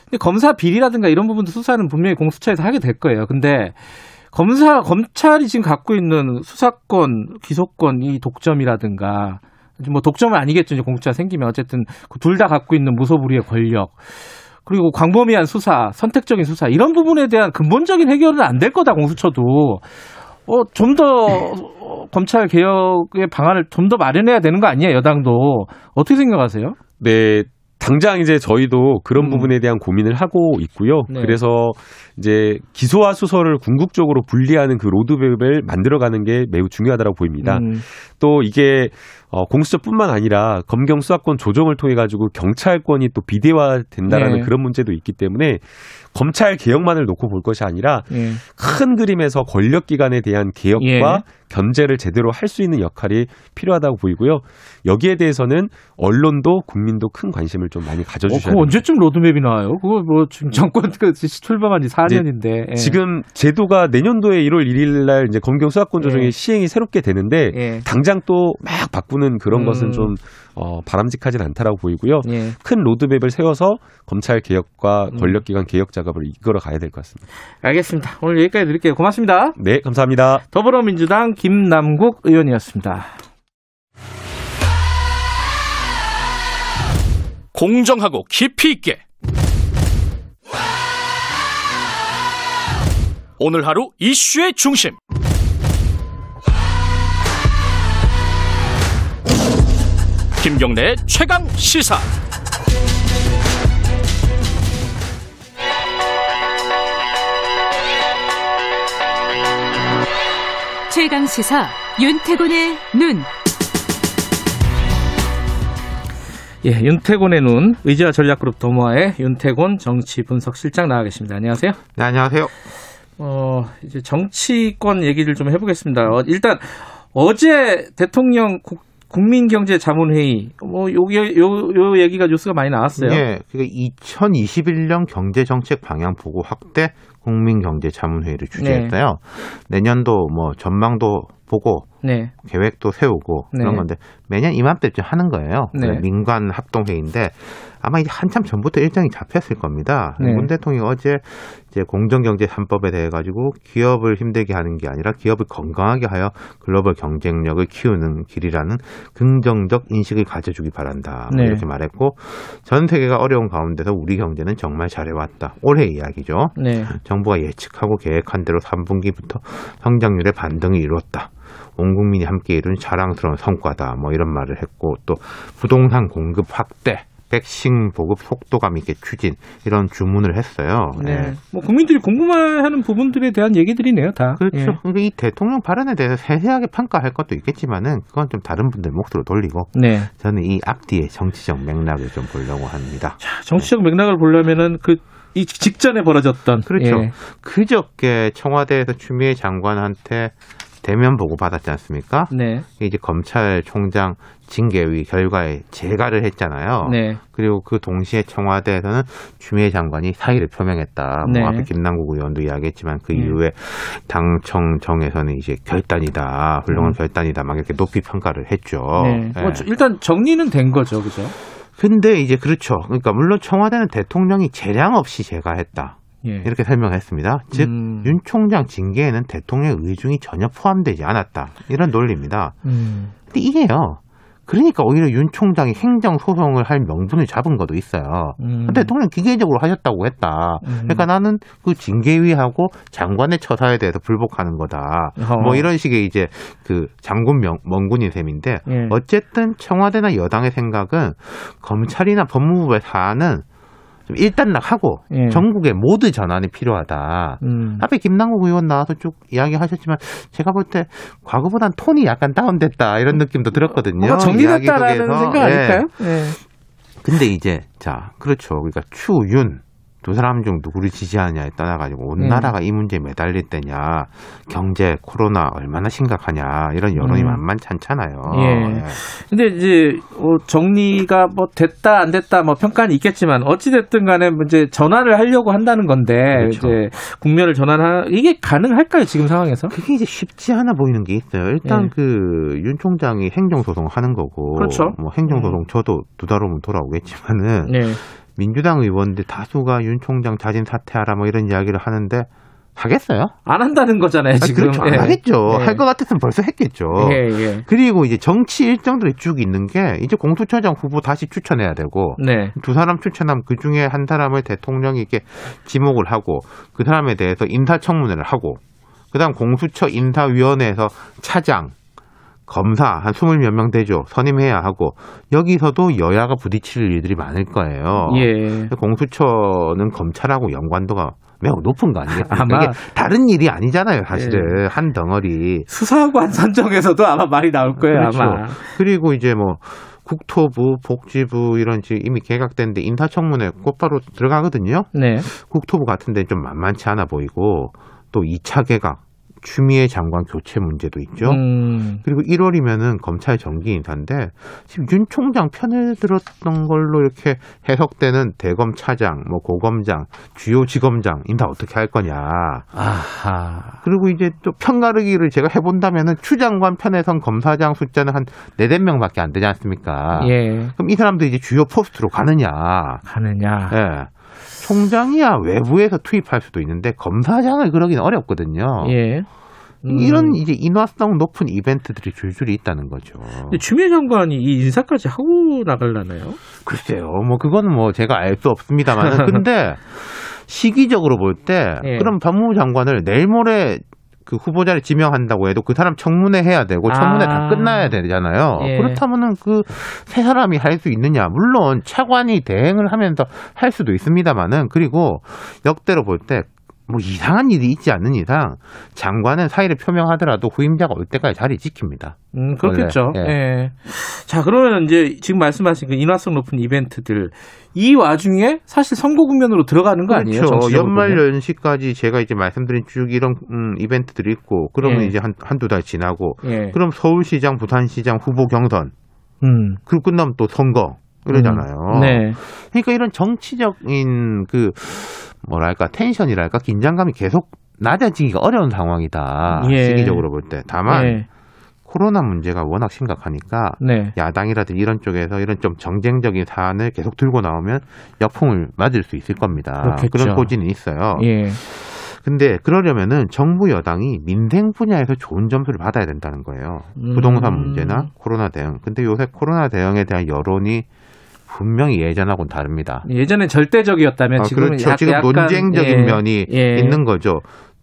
근데 검사 비리라든가 이런 부분도 수사는 분명히 공수처에서 하게 될 거예요. 근데 검사, 검찰이 지금 갖고 있는 수사권, 기소권, 이 독점이라든가, 뭐 독점은 아니겠죠. 이제 공수처가 생기면 어쨌든 그둘다 갖고 있는 무소불위의 권력. 그리고 광범위한 수사, 선택적인 수사 이런 부분에 대한 근본적인 해결은 안 될 거다 공수처도 어, 좀더 어, 검찰 개혁의 방안을 좀 더 마련해야 되는 거 아니에요 여당도 어떻게 생각하세요? 네. 당장 이제 저희도 그런 음. 부분에 대한 고민을 하고 있고요. 네. 그래서 이제 기소와 수사를 궁극적으로 분리하는 그 로드맵을 만들어가는 게 매우 중요하다고 보입니다. 음, 또 이게 어, 공수처뿐만 아니라 검경 수사권 조정을 통해 가지고 경찰권이 또 비대화 된다라는 네. 그런 문제도 있기 때문에 검찰 개혁만을 놓고 볼 것이 아니라 예. 큰 그림에서 권력 기관에 대한 개혁과 예. 견제를 제대로 할 수 있는 역할이 필요하다고 보이고요. 여기에 대해서는 언론도 국민도 큰 관심을 좀 많이 어, 가져주셔야 그거 됩니다. 언제쯤 로드맵이 나와요? 그거 뭐 지금 정권 그 출범한 지 4년인데 예. 지금 제도가 내년도에 1월 1일 날 이제 검경 수사권 조정이 예. 시행이 새롭게 되는데 예. 당장 또 막 바꾸는 그런 음. 것은 좀 어, 바람직하진 않다라고 보이고요. 예. 큰 로드맵을 세워서 검찰 개혁과 음. 권력기관 개혁 작업을 이끌어 가야 될 것 같습니다. 알겠습니다. 오늘 여기까지 드릴게요. 고맙습니다. 네, 감사합니다. 더불어민주당 김남국 의원이었습니다. 공정하고 깊이 있게. 오늘 하루 이슈의 중심. 김경래의 최강 시사 최강 시사 윤태곤의 눈. 예, 윤태곤의 눈 의지와 전략그룹 도모아의 윤태곤 정치 분석 실장 나와 계십니다. 안녕하세요. 네, 안녕하세요. 어, 이제 정치권 얘기를 좀 해보겠습니다. 어, 일단 어제 대통령 국, 국민경제자문회의 뭐 요, 요, 요 얘기가 뉴스가 많이 나왔어요. 예, 그게 2021년 경제정책 방향 보고 확대 국민경제자문회의를 주재했어요. 내년도 뭐 전망도 보고 네. 계획도 세우고 네. 그런 건데 매년 이맘때쯤 하는 거예요. 네. 민관 합동회의인데 아마 이제 한참 전부터 일정이 잡혔을 겁니다. 네. 문 대통령이 어제 이제 공정경제 3법에 대해 가지고 기업을 힘들게 하는 게 아니라 기업을 건강하게 하여 글로벌 경쟁력을 키우는 길이라는 긍정적 인식을 가져주기 바란다. 뭐 네. 이렇게 말했고 전 세계가 어려운 가운데서 우리 경제는 정말 잘해왔다. 올해 이야기죠. 네. 정부가 예측하고 계획한 대로 3분기부터 성장률의 반등을 이뤘다. 온 국민이 함께 이룬 자랑스러운 성과다. 뭐 이런 말을 했고 또 부동산 공급 확대, 백신 보급 속도감 있게 추진 이런 주문을 했어요. 네. 예. 뭐 국민들이 궁금해하는 부분들에 대한 얘기들이네요, 다. 그렇죠. 예. 그러니까 이 대통령 발언에 대해서 세세하게 평가할 것도 있겠지만은 그건 좀 다른 분들 몫으로 돌리고 네. 저는 이 앞뒤의 정치적 맥락을 좀 보려고 합니다. 정치적 맥락을 보려면은 그이 직전에 벌어졌던 그렇죠. 예. 그저께 청와대에서 추미애 장관한테 대면 보고 받았지 않습니까? 네. 이제 검찰총장 징계위 결과에 재가를 했잖아요. 네. 그리고 그 동시에 청와대에서는 추미애 장관이 사의를 표명했다. 네. 뭐 앞에 김남국 의원도 이야기했지만 그 음. 이후에 당청정에서는 이제 결단이다, 훌륭한 음. 결단이다, 막 이렇게 높이 평가를 했죠. 네. 예. 뭐 저- 일단 정리는 된 거죠, 그죠? 근데 이제 그렇죠. 그러니까 물론 청와대는 대통령이 재량 없이 재가했다. 예. 이렇게 설명했습니다. 즉, 음. 윤 총장 징계에는 대통령의 의중이 전혀 포함되지 않았다. 이런 논리입니다. 음. 근데 이게요. 그러니까 오히려 윤 총장이 행정 소송을 할 명분을 잡은 것도 있어요. 음. 대통령 기계적으로 하셨다고 했다. 음. 그러니까 나는 그 징계위하고 장관의 처사에 대해서 불복하는 거다. 어. 뭐 이런 식의 이제 그 장군 명, 멍군인 셈인데 예. 어쨌든 청와대나 여당의 생각은 검찰이나 법무부의 사안은 좀 일단락하고 예. 전국에 모두 전환이 필요하다. 음. 앞에 김남국 의원 나와서 쭉 이야기하셨지만 제가 볼 때 과거보단 톤이 약간 다운됐다 이런 느낌도 들었거든요. 정리됐다라는. 생각 예. 아닐까요? 예. 근데 이제 자 그렇죠. 그러니까 추윤 두 사람 중 누구를 지지하냐에 떠나가지고 온 음. 나라가 이 문제에 매달릴 때냐 경제 코로나 얼마나 심각하냐 이런 여론이 음. 만만치 않잖아요. 예. 근데 이제 어, 정리가 뭐 됐다 안 됐다 뭐 평가는 있겠지만 어찌 됐든 간에 뭐 이제 전환을 하려고 한다는 건데 그렇죠. 이제 국면을 전환하 이게 가능할까요 지금 상황에서? 그게 이제 쉽지 않아 보이는 게 있어요. 일단 예. 그윤 총장이 행정소송 하는 거고, 그렇죠. 뭐 행정소송 저도 두 달 오면 돌아오겠지만은 네. 민주당 의원들 다수가 윤 총장 자진 사퇴하라 뭐 이런 이야기를 하는데 하겠어요? 안 한다는 거잖아요 아, 지금. 그렇죠. 안 예. 하겠죠. 예. 할것 같았으면 벌써 했겠죠. 예, 예. 그리고 이제 정치 일정들이 쭉 있는 게 이제 공수처장 후보 다시 추천해야 되고 네. 두 사람 추천하면 그 중에 한 사람을 대통령이 이렇게 지목을 하고 그 사람에 대해서 인사청문회를 하고 그다음 공수처 인사위원회에서 차장 검사 한 스물 몇 명 되죠 선임해야 하고 여기서도 여야가 부딪힐 일들이 많을 거예요. 예. 공수처는 검찰하고 연관도가 매우 높은 거 아니겠습니까? *laughs* 아마- 이게 다른 일이 아니잖아요, 사실은 한 덩어리. 수사관 선정에서도 아마 말이 나올 거예요 그렇죠. 아마. 그리고 이제 뭐 국토부, 복지부 이런 지금 이미 개각됐는데 인사청문회 곧바로 들어가거든요. 네. 국토부 같은 데는 좀 만만치 않아 보이고 또 2차 개각, 추미애 장관 교체 문제도 있죠. 음. 그리고 1월이면은 검찰 정기 인사인데 지금 윤 총장 편을 들었던 걸로 이렇게 해석되는 대검 차장, 뭐 고검장, 주요 지검장 인사 어떻게 할 거냐. 아하. 그리고 이제 또 편가르기를 제가 해본다면은 추 장관 편에선 검사장 숫자는 한 네댓 명밖에 안 되지 않습니까? 예. 그럼 이 사람도 이제 주요 포스트로 가느냐. 가느냐. 예. 총장이야 외부에서 투입할 수도 있는데 검사장을 그러기는 어렵거든요. 예. 음. 이런 이제 인화성 높은 이벤트들이 줄줄이 있다는 거죠. 근데 추미애 장관이 이 인사까지 하고 나갈라나요? 글쎄요, 뭐 그거는 뭐 제가 알 수 없습니다만, *laughs* 근데 시기적으로 볼때 예. 그럼 법무부 장관을 내일 모레 그 후보자를 지명한다고 해도 그 사람 청문회 해야 되고 청문회 아. 다 끝나야 되잖아요. 예. 그렇다면은 그 세 사람이 할 수 있느냐? 물론 차관이 대행을 하면서 할 수도 있습니다만은 그리고 역대로 볼 때 뭐 이상한 일이 있지 않는 이상 장관은 사의를 표명하더라도 후임자가 올 때까지 자리 지킵니다. 음, 그렇겠죠. 원래, 예. 자, 그러면 이제 지금 말씀하신 그 인화성 높은 이벤트들 이 와중에 사실 선거 국면으로 들어가는 거 아니에요? 그렇죠. 정치적으로 연말? 연시까지 제가 이제 말씀드린 쭉 이런 음, 이벤트들이 있고 그러면 예. 이제 한 한두 달 지나고 예. 그럼 서울시장, 부산시장 후보 경선 음. 그리고 끝나면 또 선거 이러잖아요. 음. 네. 그러니까 이런 정치적인 그 뭐랄까 텐션이랄까 긴장감이 계속 낮아지기가 어려운 상황이다. 예. 시기적으로 볼 때. 다만 예. 코로나 문제가 워낙 심각하니까 네. 야당이라든지 이런 쪽에서 이런 좀 정쟁적인 사안을 계속 들고 나오면 역풍을 맞을 수 있을 겁니다. 그렇겠죠. 그런 소지는 있어요. 예. 근데 그러려면은 정부 여당이 민생 분야에서 좋은 점수를 받아야 된다는 거예요. 음. 부동산 문제나 코로나 대응. 근데 요새 코로나 대응에 대한 여론이 분명히 예전하고는 다릅니다. 예전엔 절대적이었다면 아, 지금은 그렇죠. 약- 지금 약간, 논쟁적인 예. 면이 예. 있는 거죠.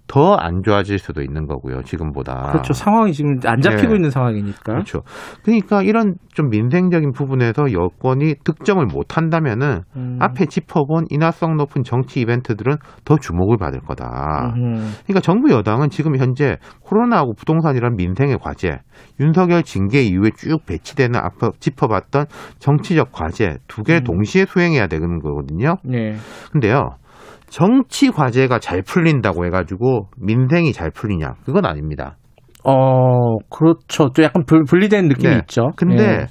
더 안 좋아질 수도 있는 거고요. 지금보다. 그렇죠. 상황이 지금 안 잡히고 예. 있는 상황이니까. 그렇죠. 그러니까 이런 좀 민생적인 부분에서 여권이 득점을 못 한다면은 음. 앞에 짚어본 인화성 높은 정치 이벤트들은 더 주목을 받을 거다. 음. 그러니까 정부 여당은 지금 현재 코로나하고 부동산이란 민생의 과제, 윤석열 징계 이후에 쭉 배치되는 앞서 짚어봤던 정치적 과제 두 개를 음. 동시에 수행해야 되는 거거든요. 네. 근데요. 정치 과제가 잘 풀린다고 해가지고 민생이 잘 풀리냐? 그건 아닙니다. 어, 그렇죠. 또 약간 불, 분리된 느낌이 네. 있죠. 근데 예.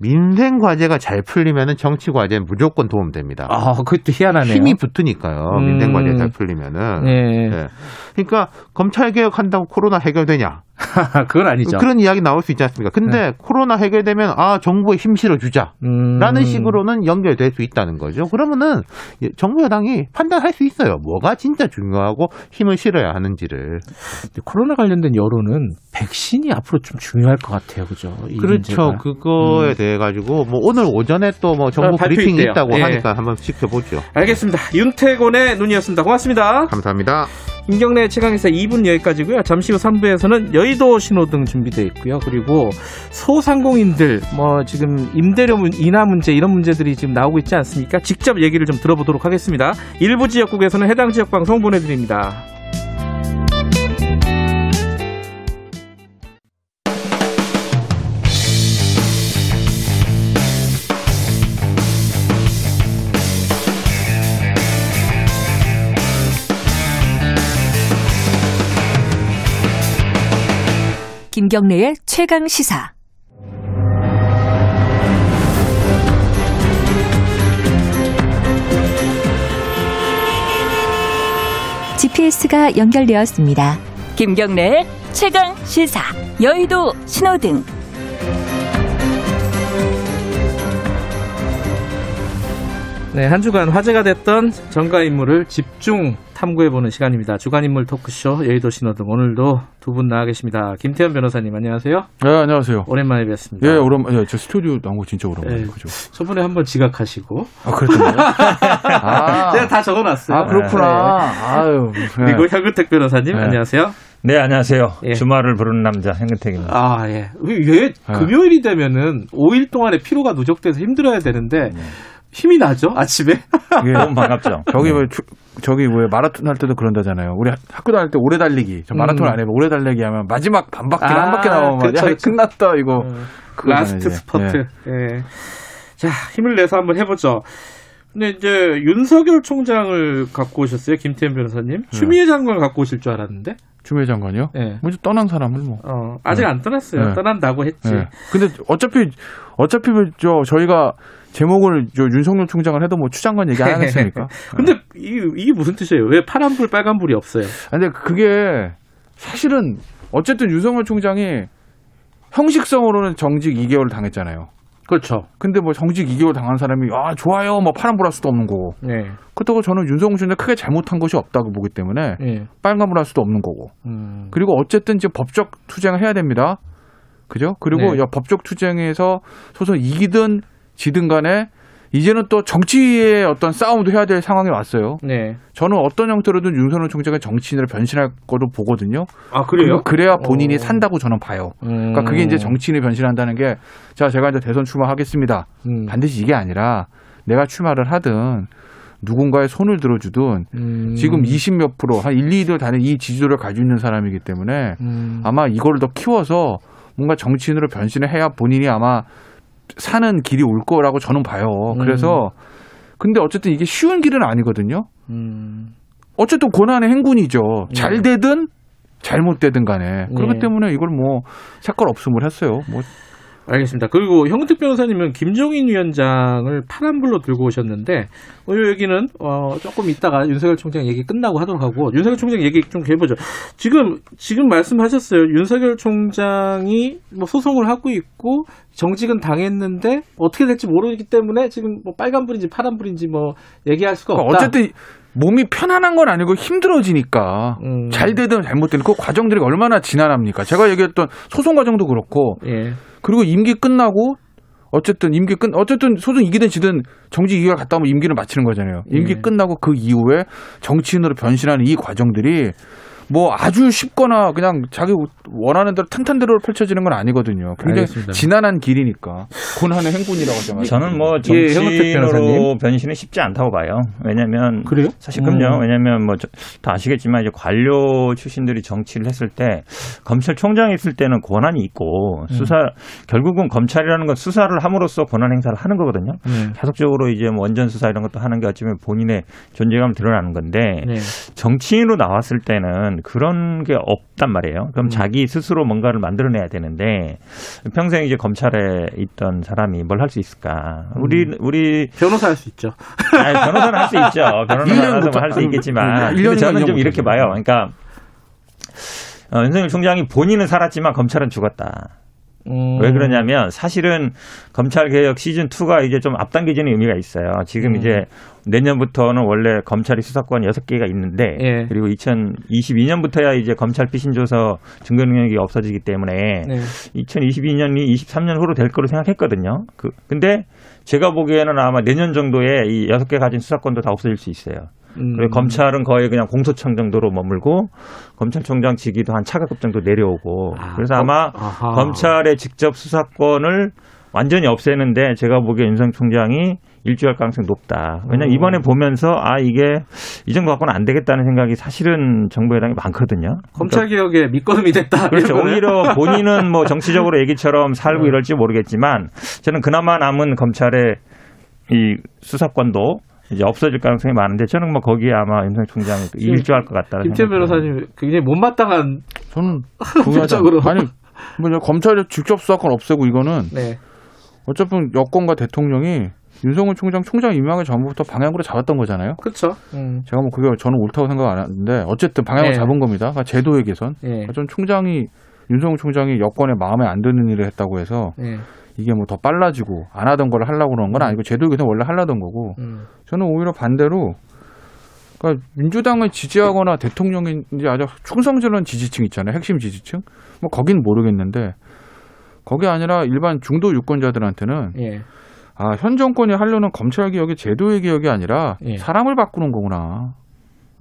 민생 과제가 잘 풀리면은 정치 과제는 무조건 도움됩니다. 아, 그것도 희한하네요. 힘이 붙으니까요. 민생 음. 과제 잘 풀리면은. 예. 네. 그러니까 검찰 개혁한다고 코로나 해결되냐? *laughs* 그건 아니죠. 그런 이야기 나올 수 있지 않습니까? 근데 코로나 해결되면 아 정부에 힘 실어 주자. 음. 라는 식으로는 연결될 수 있다는 거죠. 그러면은 예, 정부 여당이 판단할 수 있어요. 뭐가 진짜 중요하고 힘을 실어야 하는지를. 근데 코로나 관련된 여론은 백신이 앞으로 좀 중요할 것 같아요, 그죠? 이 그렇죠. 문제가. 그거에 음. 대해 가지고 뭐 오늘 오전에 또 뭐 정부 아, 발표 브리핑이 있대요. 있다고 예. 하니까 한번 지켜보죠. 알겠습니다. 윤태곤의 눈이었습니다. 고맙습니다. 감사합니다. 김경래 최강에서 2분 여기까지고요. 잠시 후 3부에서는 여의도 신호등 준비되어 있고요. 그리고 소상공인들 뭐 지금 임대료 문- 인하 문제 이런 문제들이 지금 나오고 있지 않습니까? 직접 얘기를 좀 들어보도록 하겠습니다. 일부 지역국에서는 해당 지역 방송 보내드립니다. 김경래의 최강 시사. GPS가 연결되었습니다. 김경래의 최강 시사 여의도 신호등 네, 한 주간 화제가 됐던 정가 인물을 집중 탐구해보는 시간입니다. 주간 인물 토크쇼 여의도 신호등 오늘도 두 분 나와 계십니다. 김태현 변호사님 안녕하세요. 네, 안녕하세요. 오랜만에 뵙습니다. 예, 오랜만, 예, 저 스튜디오 나온 거 진짜 오랜만에. 예. 그죠. 저번에 한번 지각하시고 아, 그랬던가요? *laughs* 아, 제가 다 적어놨어요. 아, 그렇구나. 아유. 네. 그리고 현근택 변호사님 네. 안녕하세요. 네, 안녕하세요. 예. 주말을 부르는 남자 hen근택입니다. 아 예. 왜 금요일이 되면은 5일 동안의 피로가 누적돼서 힘들어야 되는데 힘이 나죠 아침에. 이게 *laughs* 너무 반갑죠. 저기 왜 추- 저기 왜 마라톤 할 때도 그런다잖아요. 우리 학- 학교 다닐 때 오래 달리기. 저 마라톤 음. 안 해봐. 오래 달리기 하면 마지막 반 바퀴 아, 한 바퀴 나오면 그쵸, 야, 그쵸. 끝났다 이거. 그거잖아요, last. 스퍼트. 예. 예. 자 힘을 내서 한번 해보죠. 근데 이제 윤석열 총장을 갖고 오셨어요 김태현 변호사님. 추미애 장관을 갖고 오실 줄 알았는데. 추미애 장관이요? 예. 먼저 떠난 사람을 뭐. 어, 아직 네. 안 떠났어요. 네. 떠난다고 했지. 예. 근데 어차피 어차피 저 저희가 제목을 저 윤석열 총장을 해도 뭐 추장관 얘기 안 하겠습니까? *laughs* 근데 이, 이게 무슨 뜻이에요? 왜 파란불 빨간불이 없어요? 아, 근데 그게 사실은 어쨌든 윤석열 총장이 형식성으로는 정직 2개월 당했잖아요. 그렇죠. 근데 뭐 정직 2개월 당한 사람이 아 좋아요 뭐 파란불 할 수도 없는 거고 네. 그렇다고 저는 윤석열 총장이 크게 잘못한 것이 없다고 보기 때문에 예. 빨간불 할 수도 없는 거고 음. 그리고 어쨌든 이제 법적 투쟁을 해야 됩니다. 그죠? 그리고 네. 야, 법적 투쟁에서 소송 이기든 지든 간에 이제는 또 정치의 어떤 싸움도 해야 될 상황이 왔어요. 네. 저는 어떤 형태로든 윤석열 총장이 정치인으로 변신할 거로 보거든요. 아 그래요? 그래야 본인이 어. 산다고 저는 봐요. 음. 그러니까 그게 이제 정치인이 변신한다는 게, 자, 제가 이제 대선 출마하겠습니다. 음. 반드시 이게 아니라 내가 출마를 하든 누군가의 손을 들어주든 음. 지금 20몇 프로, 한 1, 2들 다는 이 지지도를 가지고 있는 사람이기 때문에 음. 아마 이걸 더 키워서 뭔가 정치인으로 변신을 해야 본인이 아마 사는 길이 올 거라고 저는 봐요. 음. 그래서 근데 어쨌든 이게 쉬운 길은 아니거든요. 음. 어쨌든 고난의 행군이죠. 네. 잘 되든 잘못되든 간에. 그렇기 네. 때문에 이걸 뭐 색깔 없음을 했어요. 뭐 알겠습니다. 그리고 형택 변호사님은 김종인 위원장을 파란불로 들고 오셨는데 오늘 여기는 어, 조금 있다가 윤석열 총장 얘기 끝나고 하도록 하고 윤석열 총장 얘기 좀 해보죠. 지금 지금 말씀하셨어요. 윤석열 총장이 뭐 소송을 하고 있고 정직은 당했는데 어떻게 될지 모르기 때문에 지금 뭐 빨간불인지 파란불인지 뭐 얘기할 수가 없다. 그러니까 어쨌든 몸이 편안한 건 아니고 힘들어지니까 음. 잘 되든 잘못 되든 그 과정들이 얼마나 지난합니까? 제가 얘기했던 소송 과정도 그렇고 예. 그리고 임기 끝나고 어쨌든 임기 끝 어쨌든 소송 이기든 지든 정직 2개월 갔다 오면 임기를 마치는 거잖아요. 임기 예. 끝나고 그 이후에 정치인으로 변신하는 이 과정들이 뭐 아주 쉽거나 그냥 자기 원하는 대로 탄탄대로 펼쳐지는 건 아니거든요. 굉장히 알겠습니다. 지난한 길이니까 고난의 행군이라고 생각합니다. 저는 뭐 예, 정치인으로 변호사님. 변신이 쉽지 않다고 봐요. 왜냐면 그래요? 사실 그럼요. 음. 왜냐면 뭐 다 아시겠지만 이제 관료 출신들이 정치를 했을 때 검찰총장이 있을 때는 권한이 있고 음. 수사 결국은 검찰이라는 건 수사를 함으로써 권한 행사를 하는 거거든요. 네. 계속적으로 이제 뭐 원전 수사 이런 것도 하는 게 어쩌면 본인의 존재감을 드러나는 건데 네. 정치인으로 나왔을 때는 그런 게 없단 말이에요. 그럼 음. 자기 스스로 뭔가를 만들어내야 되는데 평생 이제 검찰에 있던 사람이 뭘 할 수 있을까? 우리 우리 변호사 할 수 있죠. 아니, 변호사는 할 수 있죠. *laughs* 변호사는 일년부터 할수 있겠지만 음, 저는 좀 이렇게. 봐요. 그러니까 어, 윤석열 총장이 본인은 살았지만 검찰은 죽었다. 음. 왜 그러냐면 사실은 검찰 개혁 시즌 2가 이제 좀 앞당겨지는 의미가 있어요. 지금 음. 이제 내년부터는 원래 검찰이 수사권 6개가 있는데 예. 그리고 2022년부터야 이제 검찰 피신 조서 증거 능력이 없어지기 때문에 네. 2022년이 23년 후로 될 거로 생각했거든요. 그 근데 제가 보기에는 아마 내년 정도에 이 6개 가진 수사권도 다 없어질 수 있어요. 음. 그리고 검찰은 거의 그냥 공소청 정도로 머물고 검찰총장 직위도 한 차관급 정도 내려오고 그래서 아마 아하. 검찰의 직접 수사권을 완전히 없애는데 제가 보기에 윤석열 총장이 일주할 가능성이 높다. 왜냐면 음. 이번에 보면서 아 이게 이 정도 갖고는 안 되겠다는 생각이 사실은 정부 여당이 많거든요. 검찰 개혁의 밑거름이 됐다. 그렇죠. 오히려 본인은 뭐 *laughs* 정치적으로 얘기처럼 살고 음. 이럴지 모르겠지만 저는 그나마 남은 검찰의 이 수사권도 이제 없어질 가능성이 많은데 저는 뭐 거기에 아마 윤석열 총장이 또 일조할 것 같다는 생각이 변호사님 굉장히 못마땅한 저는 *laughs* 법적으로 아니 뭐 검찰의 직접 수사권 없애고 이거는 네. 어차피 여권과 대통령이 윤석열 총장 총장 임명하기 전부터 방향으로 잡았던 거잖아요. 그렇죠. 음. 제가 뭐 그게 저는 옳다고 생각 안 하는데 어쨌든 방향을 네. 잡은 겁니다. 그러니까 제도의 개선. 예. 전 총장이 윤석열 총장이 여권에 마음에 안 드는 일을 했다고 해서 예. 이게 뭐 더 빨라지고 안 하던 걸 하려고 그러는 건 아니고 제도 개선 원래 하려던 거고 음. 저는 오히려 반대로 그러니까 민주당을 지지하거나 대통령이 이제 아주 충성스러운 지지층 있잖아요. 핵심 지지층. 뭐 거긴 모르겠는데 거기 아니라 일반 중도 유권자들한테는 예. 아, 현 정권이 하려는 검찰 개혁이 제도의 개혁이 아니라 예. 사람을 바꾸는 거구나.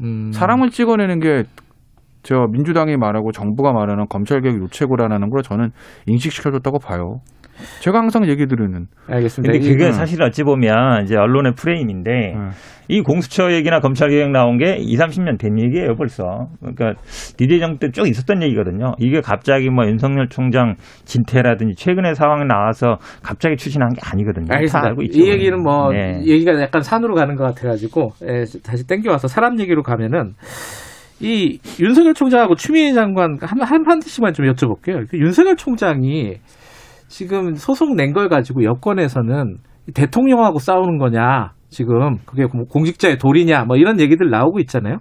음. 사람을 찍어내는 게 저 민주당이 말하고 정부가 말하는 검찰 개혁 요체고라는 걸 저는 인식시켜줬다고 봐요. 제가 항상 얘기 드리는. 알겠습니다. 근데 이- 그게 음. 사실 어찌 보면 이제 언론의 프레임인데 이 공수처 얘기나 검찰 개혁 나온 게 2, 30년 된 얘기예요, 벌써. 그러니까 디대정 때쭉 있었던 얘기거든요. 이게 갑자기 뭐 윤석열 총장 진퇴라든지 최근의 상황이 나와서 갑자기 추진한 게 아니거든요. 다 알겠습니다. 알고 있죠. 이 얘기는 뭐 네. 얘기가 약간 산으로 가는 것 같아 가지고 예, 다시 땡겨와서 사람 얘기로 가면은 이 윤석열 총장하고 추미애 장관 한, 한 마디씩만 좀 여쭤볼게요. 그 윤석열 총장이 지금 소송 낸 걸 가지고 여권에서는 대통령하고 싸우는 거냐 지금 그게 뭐 공직자의 도리냐 뭐 이런 얘기들 나오고 있잖아요.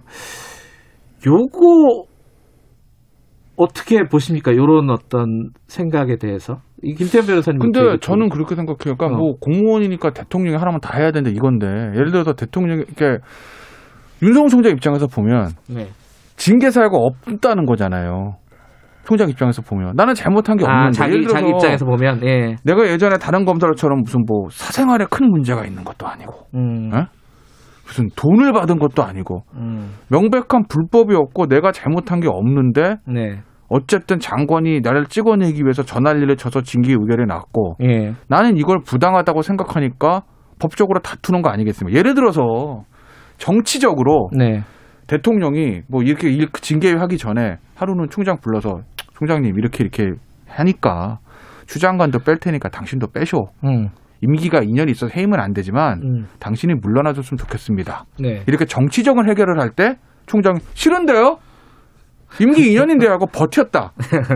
요거 어떻게 보십니까? 요런 어떤 생각에 대해서 이 김태현 변호사님 근데 저는 그렇게 생각해요. 그러니까 어. 뭐 공무원이니까 대통령이 하나만 다 해야 되는데 이건데 예를 들어서 대통령이 이렇게 윤석열 총장 입장에서 보면 네. 징계 사유가 없다는 거잖아요. 총장 입장에서 보면 나는 잘못한 게 아, 없는데 자기- 예를 들어서 자기 입장에서 보면 예. 내가 예전에 다른 검사들처럼 무슨 뭐 사생활에 큰 문제가 있는 것도 아니고 음. 에? 무슨 돈을 받은 것도 아니고 음. 명백한 불법이 없고 내가 잘못한 게 없는데 네. 어쨌든 장관이 나를 찍어내기 위해서 전화리를 쳐서 징계 의결이 났고 예. 나는 이걸 부당하다고 생각하니까 법적으로 다투는 거 아니겠습니까? 예를 들어서 정치적으로 네. 대통령이 뭐 이렇게 일 징계하기 전에 하루는 총장 불러서 총장님 이렇게 이렇게 하니까 주장관도 뺄 테니까 당신도 빼쇼. 음. 임기가 2년이 있어서 해임은 안 되지만 음. 당신이 물러나줬으면 좋겠습니다. 네. 이렇게 정치적인 해결을 할 때 총장이 싫은데요? 임기 2년인데 하고 버텼다.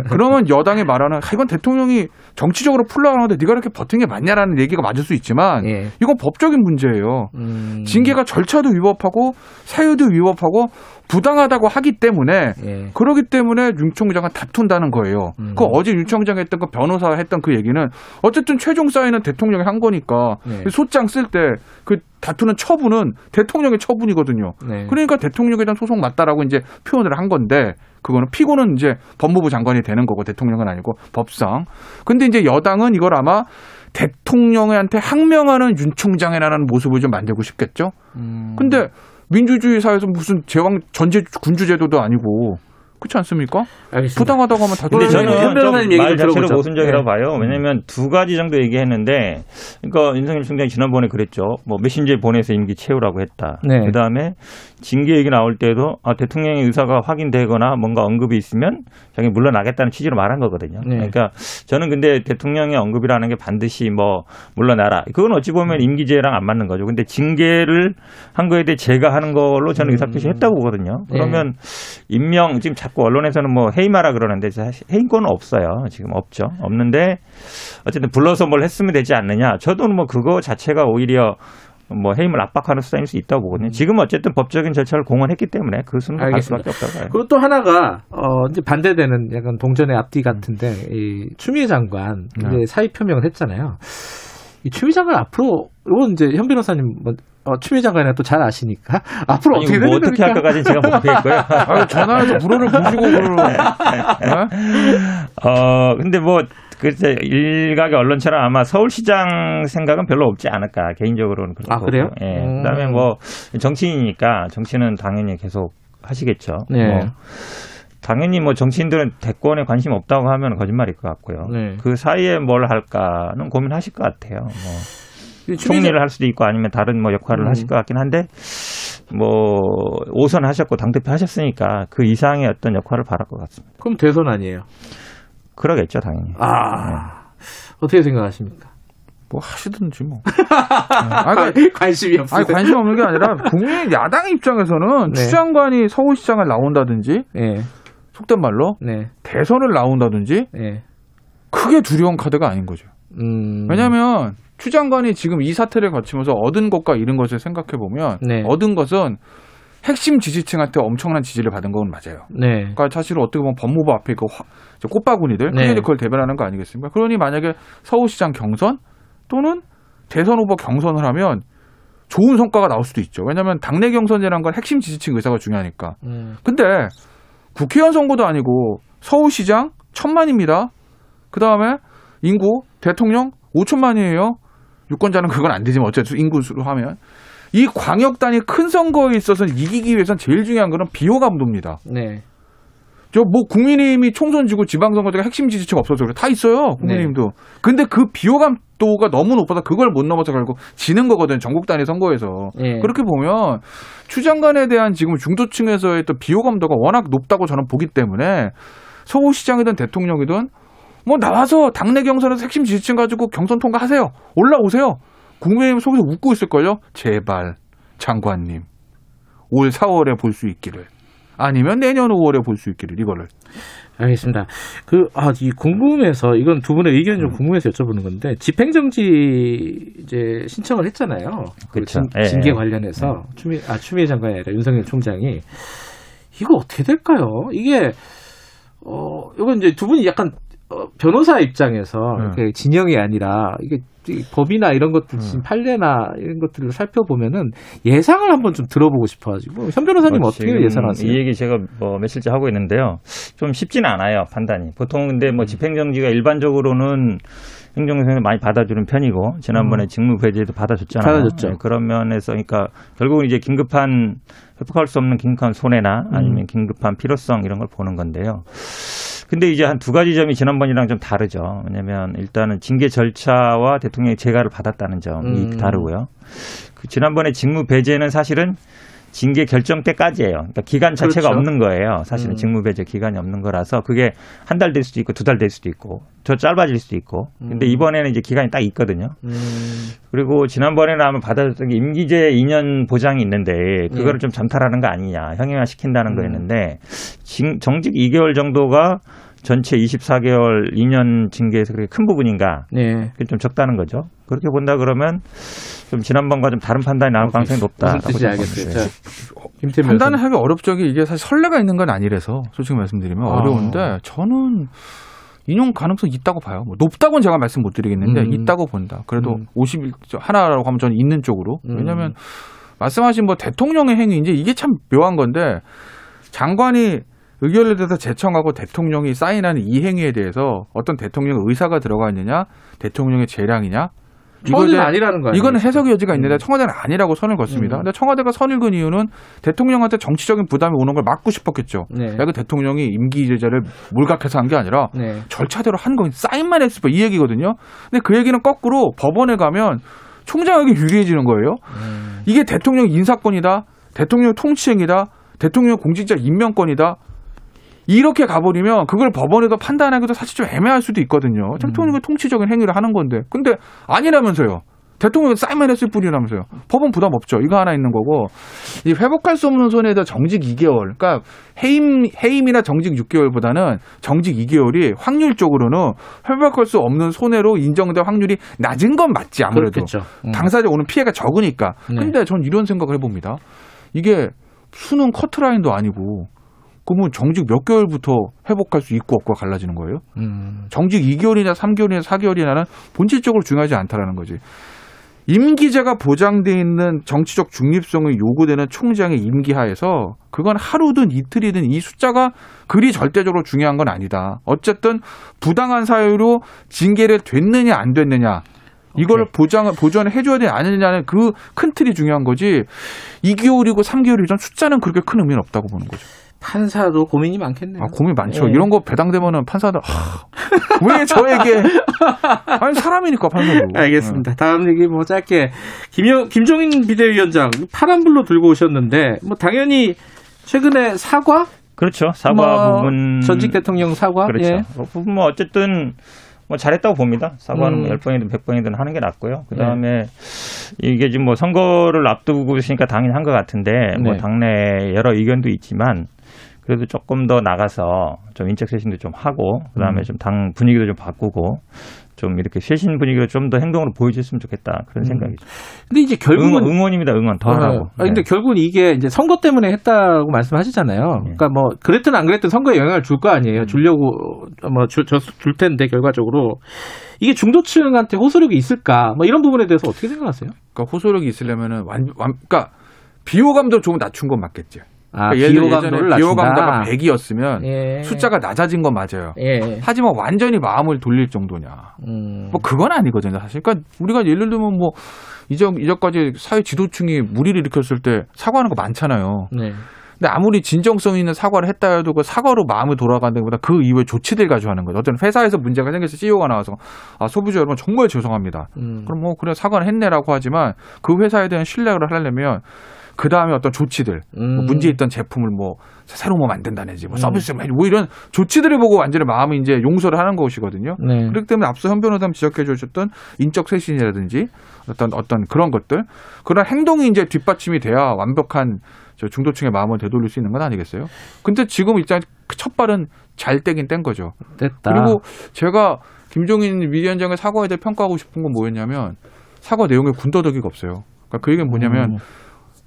그러면 여당이 말하는 아, 이건 대통령이 정치적으로 풀려고 하는데 네가 이렇게 버틴 게 맞냐라는 얘기가 맞을 수 있지만 예. 이건 법적인 문제예요. 음. 징계가 절차도 위법하고 사유도 위법하고 부당하다고 하기 때문에 예. 그러기 때문에 윤 총장은 다툰다는 거예요. 음. 그 어제 윤 총장 했던 그 변호사 했던 그 얘기는 어쨌든 최종 사인은 대통령이 한 거니까 네. 소장 쓸 때 그 다투는 처분은 대통령의 처분이거든요. 네. 그러니까 대통령에 대한 소송 맞다라고 이제 표현을 한 건데 그거는 피고는 이제 법무부 장관이 되는 거고 대통령은 아니고 법상. 근데 이제 여당은 이걸 아마 대통령한테 항명하는 윤 총장이라는 모습을 좀 만들고 싶겠죠. 음. 근데 민주주의 사회에서 무슨 제왕 전제 군주 제도도 아니고 그렇지 않습니까? 알겠습니다. 부당하다고 하면 다 근데 저는 현 변호사님 좀 얘기 말좀 자체로 들어보죠. 모순적이라고 네. 봐요. 왜냐하면 두 가지 정도 얘기했는데, 그러니까 윤석열 총장이 지난번에 그랬죠. 뭐 메신저에 보내서 임기 채우라고 했다. 네. 그 다음에 징계 얘기 나올 때도 아, 대통령의 의사가 확인되거나 뭔가 언급이 있으면 자기 물러나겠다는 취지로 말한 거거든요. 네. 그러니까 저는 근데 대통령의 언급이라는 게 반드시 뭐 물러나라. 그건 어찌 보면 임기제랑 안 맞는 거죠. 근데 징계를 한 거에 대해 제가 하는 걸로 저는 의사표시했다고 보거든요. 네. 그러면 임명 지금 자꾸 언론에서는 뭐 해임하라 그러는데 사실 해임권은 없어요. 지금 없죠. 없는데 어쨌든 불러서 뭘 했으면 되지 않느냐. 저도 뭐 그거 자체가 오히려 뭐 해임을 압박하는 수단일 수 있다고 보거든요. 지금 어쨌든 법적인 절차를 공언했기 때문에 그 수는 갈 수밖에 없다고 봐요. 그리고 또 하나가 어 이제 반대되는 약간 동전의 앞뒤 같은데 이 추미애 장관 이제 네. 사의 표명을 했잖아요. 이 추미애 장관 앞으로 이건 이제 현 변호사님 뭐 어, 추미애 장관이랑 또 잘 아시니까 *laughs* 앞으로 아니, 어떻게 뭐 어떻게? 할까까지는 제가 못 하겠고요. *laughs* 아, 전화해서 물어를 보시고 어, 근데 뭐, 글쎄, 일각의 언론처럼 아마 서울시장 생각은 별로 없지 않을까, 개인적으로는. 그렇고. 아, 그래요? 예. 음. 그 다음에 뭐, 정치인이니까, 정치는 당연히 계속 하시겠죠. 네. 뭐, 당연히 뭐 정치인들은 대권에 관심 없다고 하면 거짓말일 것 같고요. 네. 그 사이에 뭘 할까는 고민하실 것 같아요. 뭐. 추미애 총리를 할 수도 있고 아니면 다른 뭐 역할을 음. 하실 것 같긴 한데 뭐 오선 하셨고 당 대표 하셨으니까 그 이상의 어떤 역할을 바랄 것 같습니다. 그럼 대선 아니에요? 그러겠죠 당연히. 아 어떻게 생각하십니까? 뭐 하시든지 뭐. *laughs* 아, 관심이 없어요. 아니 관심 없는 게 아니라 국민 야당 입장에서는 네. 추 장관이 서울시장을 나온다든지 네. 속된 말로 네. 대선을 나온다든지 네. 크게 두려운 카드가 아닌 거죠. 음. 왜냐하면 추 장관이 지금 이 사태를 거치면서 얻은 것과 잃은 것을 생각해 보면 네. 얻은 것은 핵심 지지층한테 엄청난 지지를 받은 건 맞아요. 네. 그러니까 사실 어떻게 보면 법무부 앞에 그 화- 저 꽃바구니들 네. 그걸 대변하는 거 아니겠습니까? 그러니 만약에 서울시장 경선 또는 대선 후보 경선을 하면 좋은 성과가 나올 수도 있죠. 왜냐하면 당내 경선이라는 건 핵심 지지층 의사가 중요하니까. 음. 근데 국회의원 선거도 아니고 서울시장 천만입니다. 그 다음에 인구 대통령 5천만이에요. 유권자는 그건 안 되지만 어쨌든 인구수로 하면 이 광역 단위 큰 선거에 있어서는 이기기 위해선 제일 중요한 거는 비호감도입니다. 네. 저뭐 국민의힘이 총선 지고 지방선거 때 핵심 지지층 없어서 그래 다 있어요 국민의힘도. 근데 그 비호감도가 너무 높아서 그걸 못 넘어서 결국 지는 거거든 요 전국 단위 선거에서. 예. 그렇게 보면 추 장관에 대한 지금 중도층에서의 또 비호감도가 워낙 높다고 저는 보기 때문에 서울시장이든 대통령이든 뭐 나와서 당내 경선에서 핵심 지지층 가지고 경선 통과하세요. 올라오세요. 국민의힘 속에서 웃고 있을걸요. 제발 장관님 올 4월에 볼 수 있기를. 아니면 내년 5월에 볼 수 있기를 이거를. 알겠습니다. 그, 아, 이 궁금해서, 이건 두 분의 의견이 좀 궁금해서 여쭤보는 건데, 집행정지 이제 신청을 했잖아요. 그 그쵸. 징, 예, 징계 예. 관련해서, 추미, 아, 추미애 장관이 아니라 윤석열 총장이, 이거 어떻게 될까요? 이게, 어, 이건 이제 두 분이 약간, 어, 변호사 입장에서, 음. 이렇게 진영이 아니라, 이게 이 법이나 이런 것들, 지금 판례나 이런 것들을 살펴보면은 예상을 한번 좀 들어보고 싶어가지고, 현 변호사님 뭐 어떻게 예상하세요? 이 얘기 제가 뭐 며칠째 하고 있는데요. 좀 쉽지는 않아요, 판단이. 보통 근데 음. 뭐 집행정지가 일반적으로는 행정에서 많이 받아주는 편이고 지난번에 음. 직무배제도 받아줬잖아요. 받아줬죠. 네, 그런 면에서 그러니까 결국은 이제 긴급한 회복할 수 없는 긴급한 손해나 음. 아니면 긴급한 필요성 이런 걸 보는 건데요. 근데 이제 한 두 가지 점이 지난번이랑 좀 다르죠. 왜냐면 일단은 징계 절차와 대통령의 재가를 받았다는 점이 음. 다르고요. 그 지난번에 직무 배제는 사실은 징계 결정 때까지예요. 그러니까 기간 자체가 그렇죠. 없는 거예요. 사실은 음. 직무 배제 기간이 없는 거라서 그게 한 달 될 수도 있고 두 달 될 수도 있고 더 짧아질 수도 있고. 근데 음. 이번에는 이제 기간이 딱 있거든요. 음, 그리고 지난번에는 아마 받아줬던 게 임기제 2년 보장이 있는데 그거를 예. 좀 전탈하는 거 아니냐 형용화 시킨다는 음. 거였는데 징- 정직 2개월 정도가 전체 24개월 2년 징계에서 그렇게 큰 부분인가? 네. 그게 좀 적다는 거죠. 그렇게 본다 그러면 좀 지난번과 좀 다른 판단이 나올 가능성이 높다. 무슨 뜻인지 알겠어요. 판단을. 하기 어렵죠. 이게 사실 선례가 있는 건 아니라서 솔직히 말씀드리면 아. 어려운데 저는 인용 가능성이 있다고 봐요. 뭐 높다고는 제가 말씀 못 드리겠는데 음. 있다고 본다. 그래도 음. 50일 하나라고 하면 저는 있는 쪽으로. 음. 왜냐하면 말씀하신 뭐 대통령의 행위 이제 이게 참 묘한 건데 장관이 의결을 대해서 제청하고 대통령이 사인하는 이 행위에 대해서 어떤 대통령의 의사가 들어가 있느냐, 대통령의 재량이냐. 대해- 아니라는 거 아니에요? 이거는 해석의 여지가 있는데 음. 청와대는 아니라고 선을 걷습니다. 음. 근데 청와대가 선을 긋은 이유는 대통령한테 정치적인 부담이 오는 걸 막고 싶었겠죠. 네. 내가 대통령이 임기 제자를 몰각해서 한 게 아니라 네. 절차대로 한 거, 사인만 했을 뿐 이 얘기거든요. 근데 그 얘기는 거꾸로 법원에 가면 총장에게 유리해지는 거예요. 음. 이게 대통령 인사권이다, 대통령 통치행위다, 대통령 공직자 임명권이다. 이렇게 가버리면 그걸 법원에서 판단하기도 사실 좀 애매할 수도 있거든요. 음. 대통령의 통치적인 행위를 하는 건데. 근데 아니라면서요. 대통령이 사인만 했을 뿐이라면서요. 법은 부담 없죠. 이거 하나 있는 거고 이 회복할 수 없는 손해에다 정직 2개월. 그러니까 해임 해임이나 정직 6개월보다는 정직 2개월이 확률적으로는 회복할 수 없는 손해로 인정될 확률이 낮은 건 맞지 아무래도. 음. 당사자 오는 피해가 적으니까. 네. 근데 전 이런 생각을 해봅니다. 이게 수능 커트라인도 아니고 그러면 정직 몇 개월부터 회복할 수 있고 없고가 갈라지는 거예요? 음. 정직 2개월이나 3개월이나 4개월이나는 본질적으로 중요하지 않다라는 거지. 임기제가 보장돼 있는 정치적 중립성이 요구되는 총장의 임기하에서 그건 하루든 이틀이든 이 숫자가 그리 절대적으로 중요한 건 아니다. 어쨌든 부당한 사유로 징계를 됐느냐 안 됐느냐 이걸 보장 보전을 해줘야 되냐 안 되느냐는 그 큰 틀이 중요한 거지. 2개월이고 3개월이든 숫자는 그렇게 큰 의미는 없다고 보는 거죠. 판사도 고민이 많겠네요. 아, 고민 많죠. 예. 이런 거 배당되면은 판사들 하, 왜 *laughs* 저에게 아니 사람이니까 판사도. 알겠습니다. 다음 얘기 뭐 짧게 김영 김종인 비대위원장 파란불로 들고 오셨는데 뭐 당연히 최근에 사과 그렇죠. 사과 뭐 부분 전직 대통령 사과 그렇죠. 예. 그 부분 뭐 어쨌든 뭐 잘했다고 봅니다. 사과는 음. 뭐 10번이든 100번이든 하는 게 낫고요. 그 다음에 이게 지금 뭐 선거를 앞두고 있으니까 당연히 한 것 같은데 뭐 네. 당내 여러 의견도 있지만 그래도 조금 더 나가서 좀 인적 쇄신도 좀 하고 그다음에 음. 좀당 분위기도 좀 바꾸고 좀 이렇게 쇄신 분위기를 좀 더 행동으로 보여줬으면 좋겠다 그런 음. 생각이죠. 근데 이제 결국은 응원, 응원입니다. 응원 더 아, 하라고. 아, 근데 결국은 이게 이제 선거 때문에 했다고 말씀하시잖아요. 그러니까 뭐 그랬든 안 그랬든 선거에 영향을 줄 거 아니에요. 주려고 뭐줄 줄 텐데 결과적으로 이게 중도층한테 호소력이 있을까? 뭐 이런 부분에 대해서 어떻게 생각하세요? 그러니까 호소력이 있으려면은 완, 완 그러니까 비호감도 조금 낮춘 건 맞겠죠. 아, 그러니까 예를 들어 비호 감도를 예전에 비호 감도가 낮춘다. 100이었으면 예. 숫자가 낮아진 건 맞아요. 예. 하지만 완전히 마음을 돌릴 정도냐. 음. 뭐 그건 아니거든요, 사실. 그러니까 우리가 예를 들면 뭐 이전 이전까지 사회 지도층이 무리를 일으켰을 때 사과하는 거 많잖아요. 네. 근데 아무리 진정성 있는 사과를 했다 해도 그 사과로 마음을 돌아가는 것보다 그 이후에 조치들 가지고 하는 거죠. 어떤 회사에서 문제가 생겨서 CEO가 나와서 아, 소비자 여러분 정말 죄송합니다. 음. 그럼 뭐 그래 사과를 했네라고 하지만 그 회사에 대한 신뢰를 하려면 그 다음에 어떤 조치들, 뭐 음. 문제 있던 제품을 뭐 새로 뭐 만든다든지 뭐 음. 서비스를 뭐 이런 조치들을 보고 완전히 마음이 이제 용서를 하는 것이거든요. 네. 그렇기 때문에 앞서 현 변호사님 지적해 주셨던 인적 쇄신이라든지 어떤 어떤 그런 것들 그런 행동이 이제 뒷받침이 돼야 완벽한 저 중도층의 마음을 되돌릴 수 있는 건 아니겠어요? 근데 지금 입장 첫 발은 잘 떼긴 뗀 거죠. 됐다. 그리고 제가 김종인 위원장의 사과에 대해 평가하고 싶은 건 뭐였냐면 사과 내용에 군더더기가 없어요. 그러니까 그 얘기는 뭐냐면 음.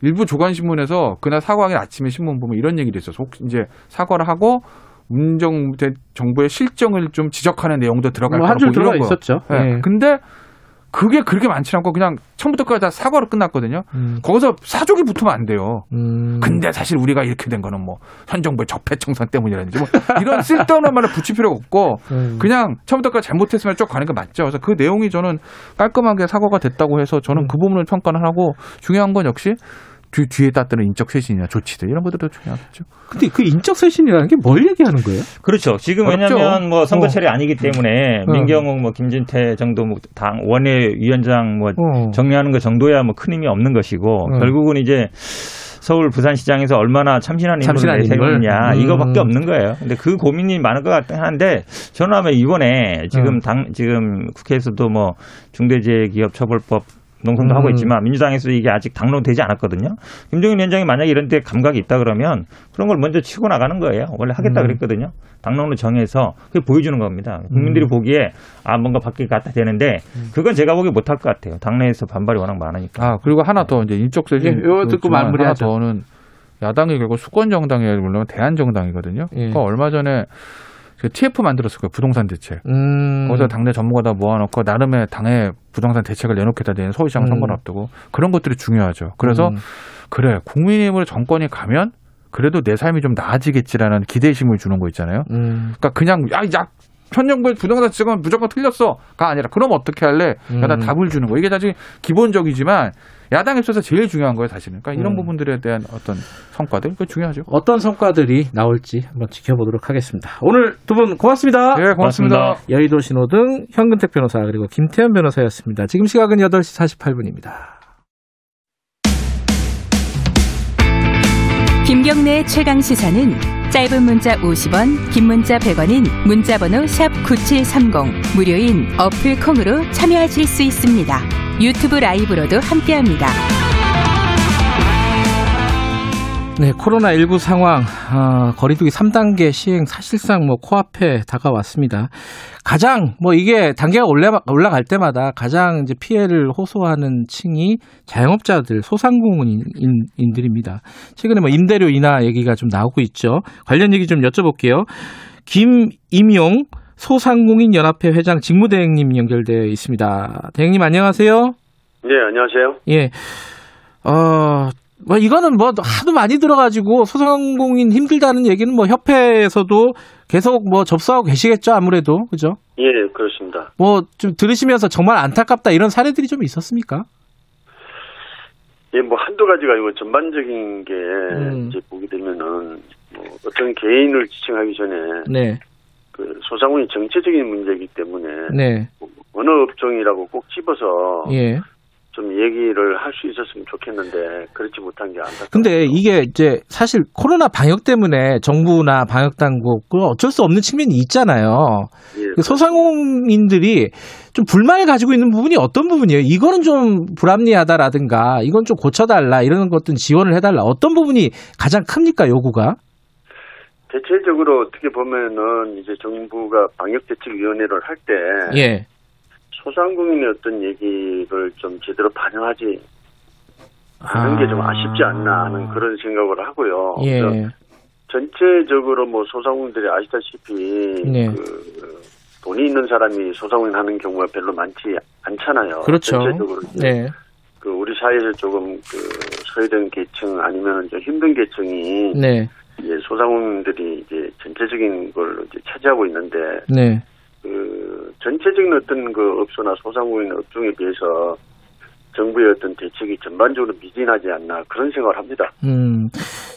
일부 조간신문에서 그날 사과하기 아침에 신문 보면 이런 얘기도 있어서 혹 이제 사과를 하고 문정 대- 정부의 실정을 좀 지적하는 내용도 들어갈 뭐 거라고 한줄 이런 들어가 거. 있었죠. 예. 예. 근데 그게 그렇게 많지 않고 그냥 처음부터 끝까지 다 사과로 끝났거든요. 음. 거기서 사족이 붙으면 안 돼요. 음. 근데 사실 우리가 이렇게 된 거는 뭐 현 정부의 적폐청산 때문이라든지 뭐 이런 쓸데없는 말을 붙일 필요가 없고 음. 그냥 처음부터까지 잘못했으면 쭉 가는 게 맞죠. 그래서 그 내용이 저는 깔끔하게 사과가 됐다고 해서 저는 음. 그 부분을 평가를 하고 중요한 건 역시 뒤, 뒤에 따르는 인적 쇄신이나 조치들 이런 것들도 중요하겠죠. 근데 그 인적 쇄신이라는 게 뭘 얘기하는 거예요? 그렇죠. 지금 어렵죠. 왜냐하면 뭐 어. 선거철이 아니기 때문에 민경욱 뭐 김진태 정도 뭐당 원외 위원장 뭐 어. 정리하는 거 정도야 뭐 큰 의미 없는 것이고 음. 결국은 이제 서울 부산시장에서 얼마나 참신한 인물을? 내세우느냐 음. 이거밖에 없는 거예요. 근데 그 고민이 많을 것 같긴 한데 저는 아마 이번에 지금 음. 당 지금 국회에서도 뭐 중대재해기업처벌법 농성도 음. 하고 있지만 민주당에서 이게 아직 당론되지 않았거든요. 김종인 위원장이 만약에 이런 데 감각이 있다 그러면 그런 걸 먼저 치고 나가는 거예요. 원래 하겠다 음. 그랬거든요. 당론을 정해서 그게 보여주는 겁니다. 국민들이 음. 보기에 아 뭔가 바뀔 것 같아 되는데 그건 제가 보기에 못할 것 같아요. 당내에서 반발이 워낙 많으니까. 아 그리고 하나 더 이제 인적 쇄신 예, 듣고 마무리하죠. 하나 더는 야당이 결국 수권 정당이 물론 대한 정당이거든요. 예. 그러니까 얼마 전에 그 TF 만들었을 거예요 부동산 대책. 음. 거기서 당내 전문가 다 모아놓고 나름의 당의 부동산 대책을 내놓겠다 는 서울시장 음. 선거를 앞두고 그런 것들이 중요하죠. 그래서 음. 그래 국민의힘으로 정권이 가면 그래도 내 삶이 좀 나아지겠지라는 기대심을 주는 거 있잖아요. 음. 그러니까 그냥 야야 현 정부의 부동산 지금 무조건 틀렸어가 아니라 그럼 어떻게 할래? 야당 음. 답을 주는 거 이게 사실 기본적이지만 야당에 있어서 제일 중요한 거예요 사실은. 그러니까 이런 음. 부분들에 대한 어떤 성과들 그 중요하죠. 어떤 성과들이 나올지 한번 지켜보도록 하겠습니다. 오늘 두 분 고맙습니다. 예, 고맙습니다. 여의도 신호등 현근택 변호사 그리고 김태현 변호사였습니다. 지금 시각은 8시 48분입니다. 김경래의 최강 시사는 짧은 문자 50원, 긴 문자 100원인 문자번호 샵9730 무료인 어플 콩으로 참여하실 수 있습니다. 유튜브 라이브로도 함께합니다. 네, 코로나19 상황, 어, 거리두기 3단계 시행 사실상 뭐 코앞에 다가왔습니다. 가장, 뭐 이게 단계가 올라, 올라갈 때마다 가장 이제 피해를 호소하는 층이 자영업자들, 소상공인들입니다. 최근에 뭐 임대료 인하 얘기가 좀 나오고 있죠. 관련 얘기 좀 여쭤볼게요. 김임용 소상공인 연합회 회장 직무대행님 연결되어 있습니다. 대행님 안녕하세요. 네, 안녕하세요. 예. 어, 뭐 이거는 뭐 하도 많이 들어가지고 소상공인 힘들다는 얘기는 뭐 협회에서도 계속 뭐 접수하고 계시겠죠 아무래도 그죠? 예 그렇습니다. 뭐 좀 들으시면서 정말 안타깝다 이런 사례들이 좀 있었습니까? 예 뭐 한두 가지가 아니고 전반적인 게 음. 이제 보게 되면은 뭐 어떤 개인을 지칭하기 전에 네. 그 소상공인 정체적인 문제이기 때문에 네. 어느 업종이라고 꼭 집어서 예. 좀 얘기를 할 수 있었으면 좋겠는데 그렇지 못한 게 안타깝다. 근데 이게 이제 사실 코로나 방역 때문에 정부나 방역 당국 그 어쩔 수 없는 측면이 있잖아요. 예, 소상공인들이 좀 불만을 가지고 있는 부분이 어떤 부분이에요? 이거는 좀 불합리하다라든가 이건 좀 고쳐달라 이런 것들은 지원을 해달라 어떤 부분이 가장 큽니까 요구가? 대체적으로 어떻게 보면은 이제 정부가 방역대책위원회를 할때 예. 소상공인의 어떤 얘기를 좀 제대로 반영하지 않은 아. 게좀 아쉽지 않나 하는 그런 생각을 하고요. 예. 전체적으로 뭐 소상공인들이 아시다시피 네. 그 돈이 있는 사람이 소상공인 하는 경우가 별로 많지 않잖아요. 그렇죠. 전체적으로 네. 그 우리 사회에서 조금 그 소외된 계층 아니면 좀 힘든 계층이 네. 이제 소상공인들이 이제 전체적인 걸 이제 차지하고 있는데 네. 그 전체적인 어떤 그 업소나 소상공인 업종에 비해서 정부의 어떤 대책이 전반적으로 미진하지 않나 그런 생각을 합니다. 음,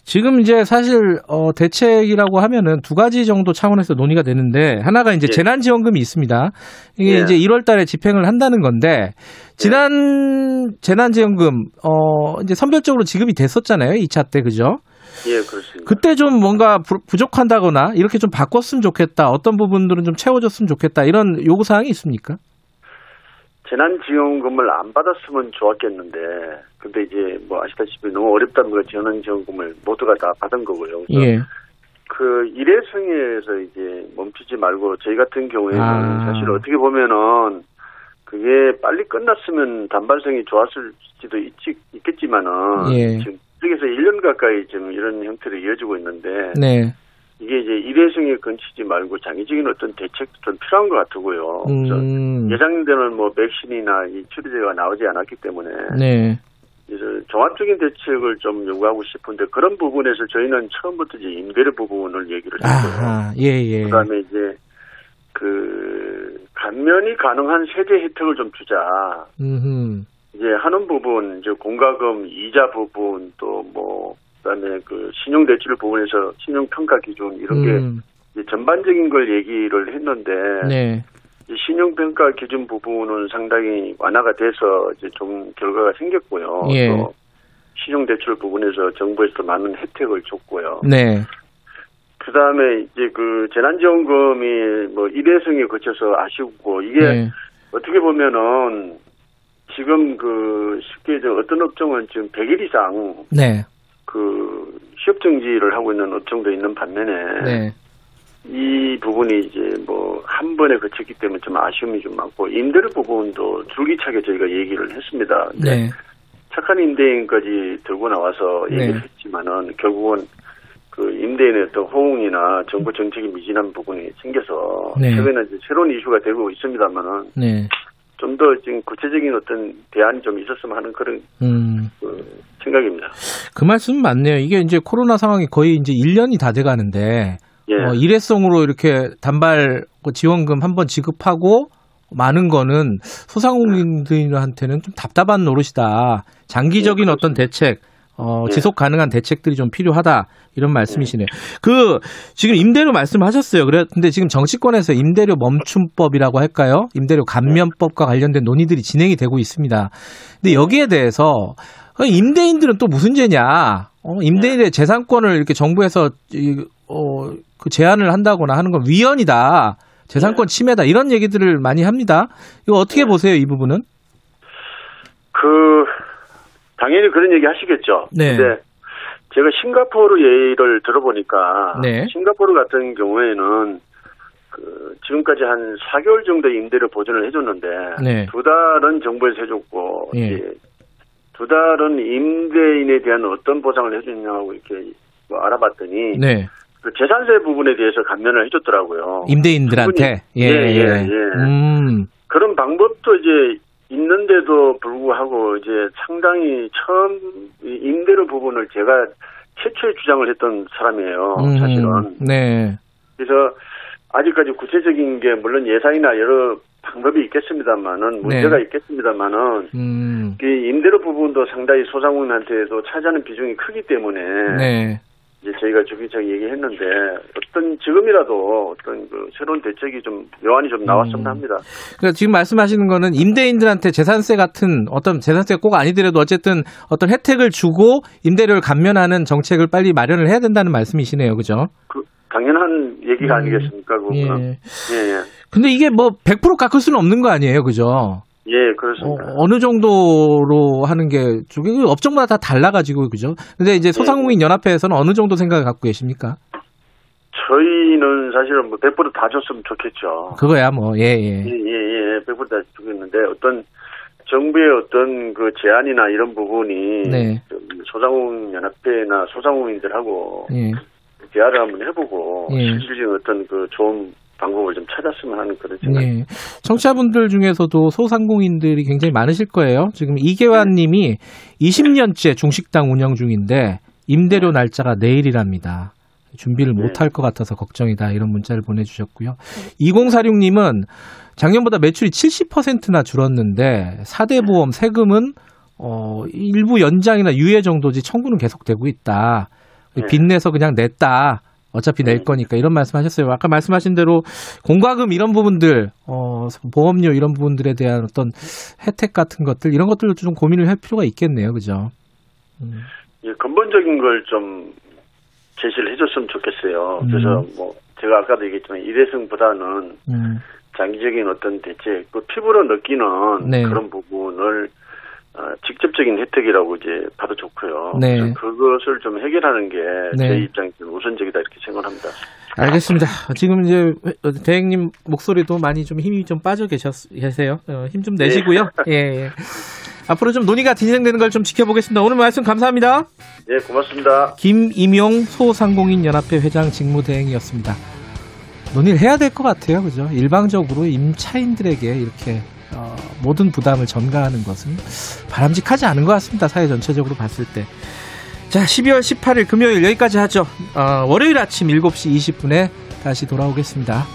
지금 이제 사실 어, 대책이라고 하면은 두 가지 정도 차원에서 논의가 되는데 하나가 이제 예. 재난지원금이 있습니다. 이게 예. 이제 1월달에 집행을 한다는 건데 지난 재난지원금 어 이제 선별적으로 지급이 됐었잖아요 2차 때 그죠? 예, 그렇습니다. 그때 좀 뭔가 부, 부족한다거나 이렇게 좀 바꿨으면 좋겠다. 어떤 부분들은 좀 채워줬으면 좋겠다. 이런 요구 사항이 있습니까? 재난지원금을 안 받았으면 좋았겠는데, 근데 이제 뭐 아시다시피 너무 어렵다 보니까 재난지원금을 모두가 다 받은 거고요. 예. 그 일회성에서 이제 멈추지 말고 저희 같은 경우에는 아. 사실 어떻게 보면은 그게 빨리 끝났으면 단발성이 좋았을 수도 있지, 있겠지만은 예. 지금 쪽에서 1년 가까이 지금 이런 형태로 이어지고 있는데 네. 이게 이제 일회성에 건치지 말고 장기적인 어떤 대책도 좀 필요한 것 같고요. 음. 예상되는 뭐 백신이나 이 치료제가 나오지 않았기 때문에 네. 그래서 종합적인 대책을 좀 요구하고 싶은데 그런 부분에서 저희는 처음부터 이제 임대료 부분을 얘기를 했고요. 예, 예. 그다음에 이제 그 감면이 가능한 세제 혜택을 좀 주자. 음. 이제 하는 부분 이제 공과금 이자 부분 또 뭐 그다음에 그 신용 대출 부분에서 신용 평가 기준 이런 게 음. 이제 전반적인 걸 얘기를 했는데 네. 이 신용 평가 기준 부분은 상당히 완화가 돼서 이제 좀 결과가 생겼고요. 예. 또 신용 대출 부분에서 정부에서 많은 혜택을 줬고요. 네. 그 다음에 이제 그 재난지원금이 뭐 일회성에 거쳐서 아쉽고 이게 네. 어떻게 보면은 지금 그 쉽게 저 어떤 업종은 지금 100일 이상 네. 그 취업 정지를 하고 있는 업종도 있는 반면에 네. 이 부분이 이제 뭐 한 번에 거쳤기 때문에 좀 아쉬움이 좀 많고 임대료 부분도 줄기차게 저희가 얘기를 했습니다. 네. 착한 임대인까지 들고 나와서 얘기를 네. 했지만은 결국은 그 임대인의 어떤 호응이나 정부 정책이 미진한 부분이 생겨서 네. 최근에 이제 새로운 이슈가 되고 있습니다만은 네. 좀 더 지금 구체적인 어떤 대안이 좀 있었으면 하는 그런 음. 그 생각입니다. 그 말씀 맞네요. 이게 이제 코로나 상황이 거의 이제 1년이 다 돼 가는데 예. 어, 일회성으로 이렇게 단발 그 지원금 한 번 지급하고 많은 거는 소상공인들한테는 좀 답답한 노릇이다. 장기적인 어떤 대책, 어, 예. 지속 가능한 대책들이 좀 필요하다. 이런 말씀이시네요. 그, 지금 임대료 말씀하셨어요. 그래, 근데 지금 정치권에서 임대료 멈춤법이라고 할까요? 임대료 감면법과 관련된 논의들이 진행이 되고 있습니다. 근데 여기에 대해서 어, 임대인들은 또 무슨 죄냐? 어, 임대인의 재산권을 이렇게 정부에서 이, 어, 그 제한을 한다거나 하는 건 위헌이다. 재산권 침해다. 이런 얘기들을 많이 합니다. 이거 어떻게 보세요, 이 부분은? 그 당연히 그런 얘기 하시겠죠. 네. 근데 제가 싱가포르 예를 들어보니까 네. 싱가포르 같은 경우에는 그 지금까지 한 4개월 정도 임대료 보전을 해줬는데 네. 두 달은 정부에서 해줬고 예. 이제 두 달은 임대인에 대한 어떤 보상을 해주냐고 이렇게 뭐 알아봤더니 네. 그 재산세 부분에 대해서 감면을 해줬더라고요. 임대인들한테. 예, 예, 예, 예. 예. 음. 그런 방법도 이제 있는데도 불구하고 이제 상당히 처음 이 임대료 부분을 제가 최초에 주장을 했던 사람이에요. 음, 사실은. 네. 그래서 아직까지 구체적인 게 물론 예산이나 여러 방법이 있겠습니다만은 문제가 네. 있겠습니다만은 음. 이 임대료 부분도 상당히 소상공인한테도 차지하는 비중이 크기 때문에 네. 이제 저희가 주기적으로 얘기했는데 어떤 지금이라도 어떤 그 새로운 대책이 좀 묘안이 좀 나왔으면 음. 합니다. 그러니까 지금 말씀하시는 거는 임대인들한테 재산세 같은 어떤 재산세가 꼭 아니더라도 어쨌든 어떤 혜택을 주고 임대료를 감면하는 정책을 빨리 마련을 해야 된다는 말씀이시네요. 그죠? 그 당연한 얘기가 음. 아니겠습니까? 그거는. 예. 예, 예. 근데 이게 뭐 100% 깎을 수는 없는 거 아니에요. 그죠? 예, 그렇습니다. 어, 느 정도로 하는 게 저게 업종마다 다 달라가지고 그죠? 근데 이제 소상공인 연합회에서는 어느 정도 생각을 갖고 계십니까? 저희는 사실은 뭐 100%다 줬으면 좋겠죠. 그거야 뭐 예 예. 예, 예, 예. 100%다 주겠는데 어떤 정부의 어떤 그 제안이나 이런 부분이 네. 좀 소상공인 연합회나 소상공인들하고 예. 대화를 한번 해보고 예. 실질적인 어떤 그 좋은 방법을 좀 찾았으면 하는 그런 생각. 예. 청취자분들 중에서도 소상공인들이 굉장히 많으실 거예요. 지금 이계환 님이 20년째 중식당 운영 중인데 임대료 날짜가 내일이랍니다. 준비를 못할 것 같아서 걱정이다. 이런 문자를 보내주셨고요. 2046님은 작년보다 매출이 70%나 줄었는데 4대 보험 세금은 어, 일부 연장이나 유예 정도지 청구는 계속되고 있다. 빚내서 그냥 냈다. 어차피 낼 거니까 이런 말씀하셨어요. 아까 말씀하신 대로 공과금 이런 부분들, 어, 보험료 이런 부분들에 대한 어떤 혜택 같은 것들 이런 것들도 좀 고민을 할 필요가 있겠네요, 그죠? 예, 근본적인 걸 좀 제시를 해줬으면 좋겠어요. 음. 그래서 뭐 제가 아까도 얘기했지만 일회성보다는 음, 장기적인 어떤 대책, 그 피부로 느끼는 네. 그런 부분을 어, 직접적인 혜택이라고 이제 봐도 좋고요. 네. 그것을 좀 해결하는 게제 네. 입장에서는 우선적이다 이렇게 생각합니다. 알겠습니다. 지금 이제 대행님 목소리도 많이 좀 힘이 좀 빠져 계셨, 계세요. 힘좀 내시고요. 예, 예. 앞으로 좀 논의가 진행되는 걸 좀 지켜보겠습니다. 오늘 말씀 감사합니다. 예, 고맙습니다. 김임용 소상공인 연합회 회장 직무 대행이었습니다. 논의를 해야 될 것 같아요. 그죠? 일방적으로 임차인들에게 이렇게 어, 모든 부담을 전가하는 것은 바람직하지 않은 것 같습니다. 사회 전체적으로 봤을 때. 자, 12월 18일 금요일 여기까지 하죠. 어, 월요일 아침 7시 20분에 다시 돌아오겠습니다.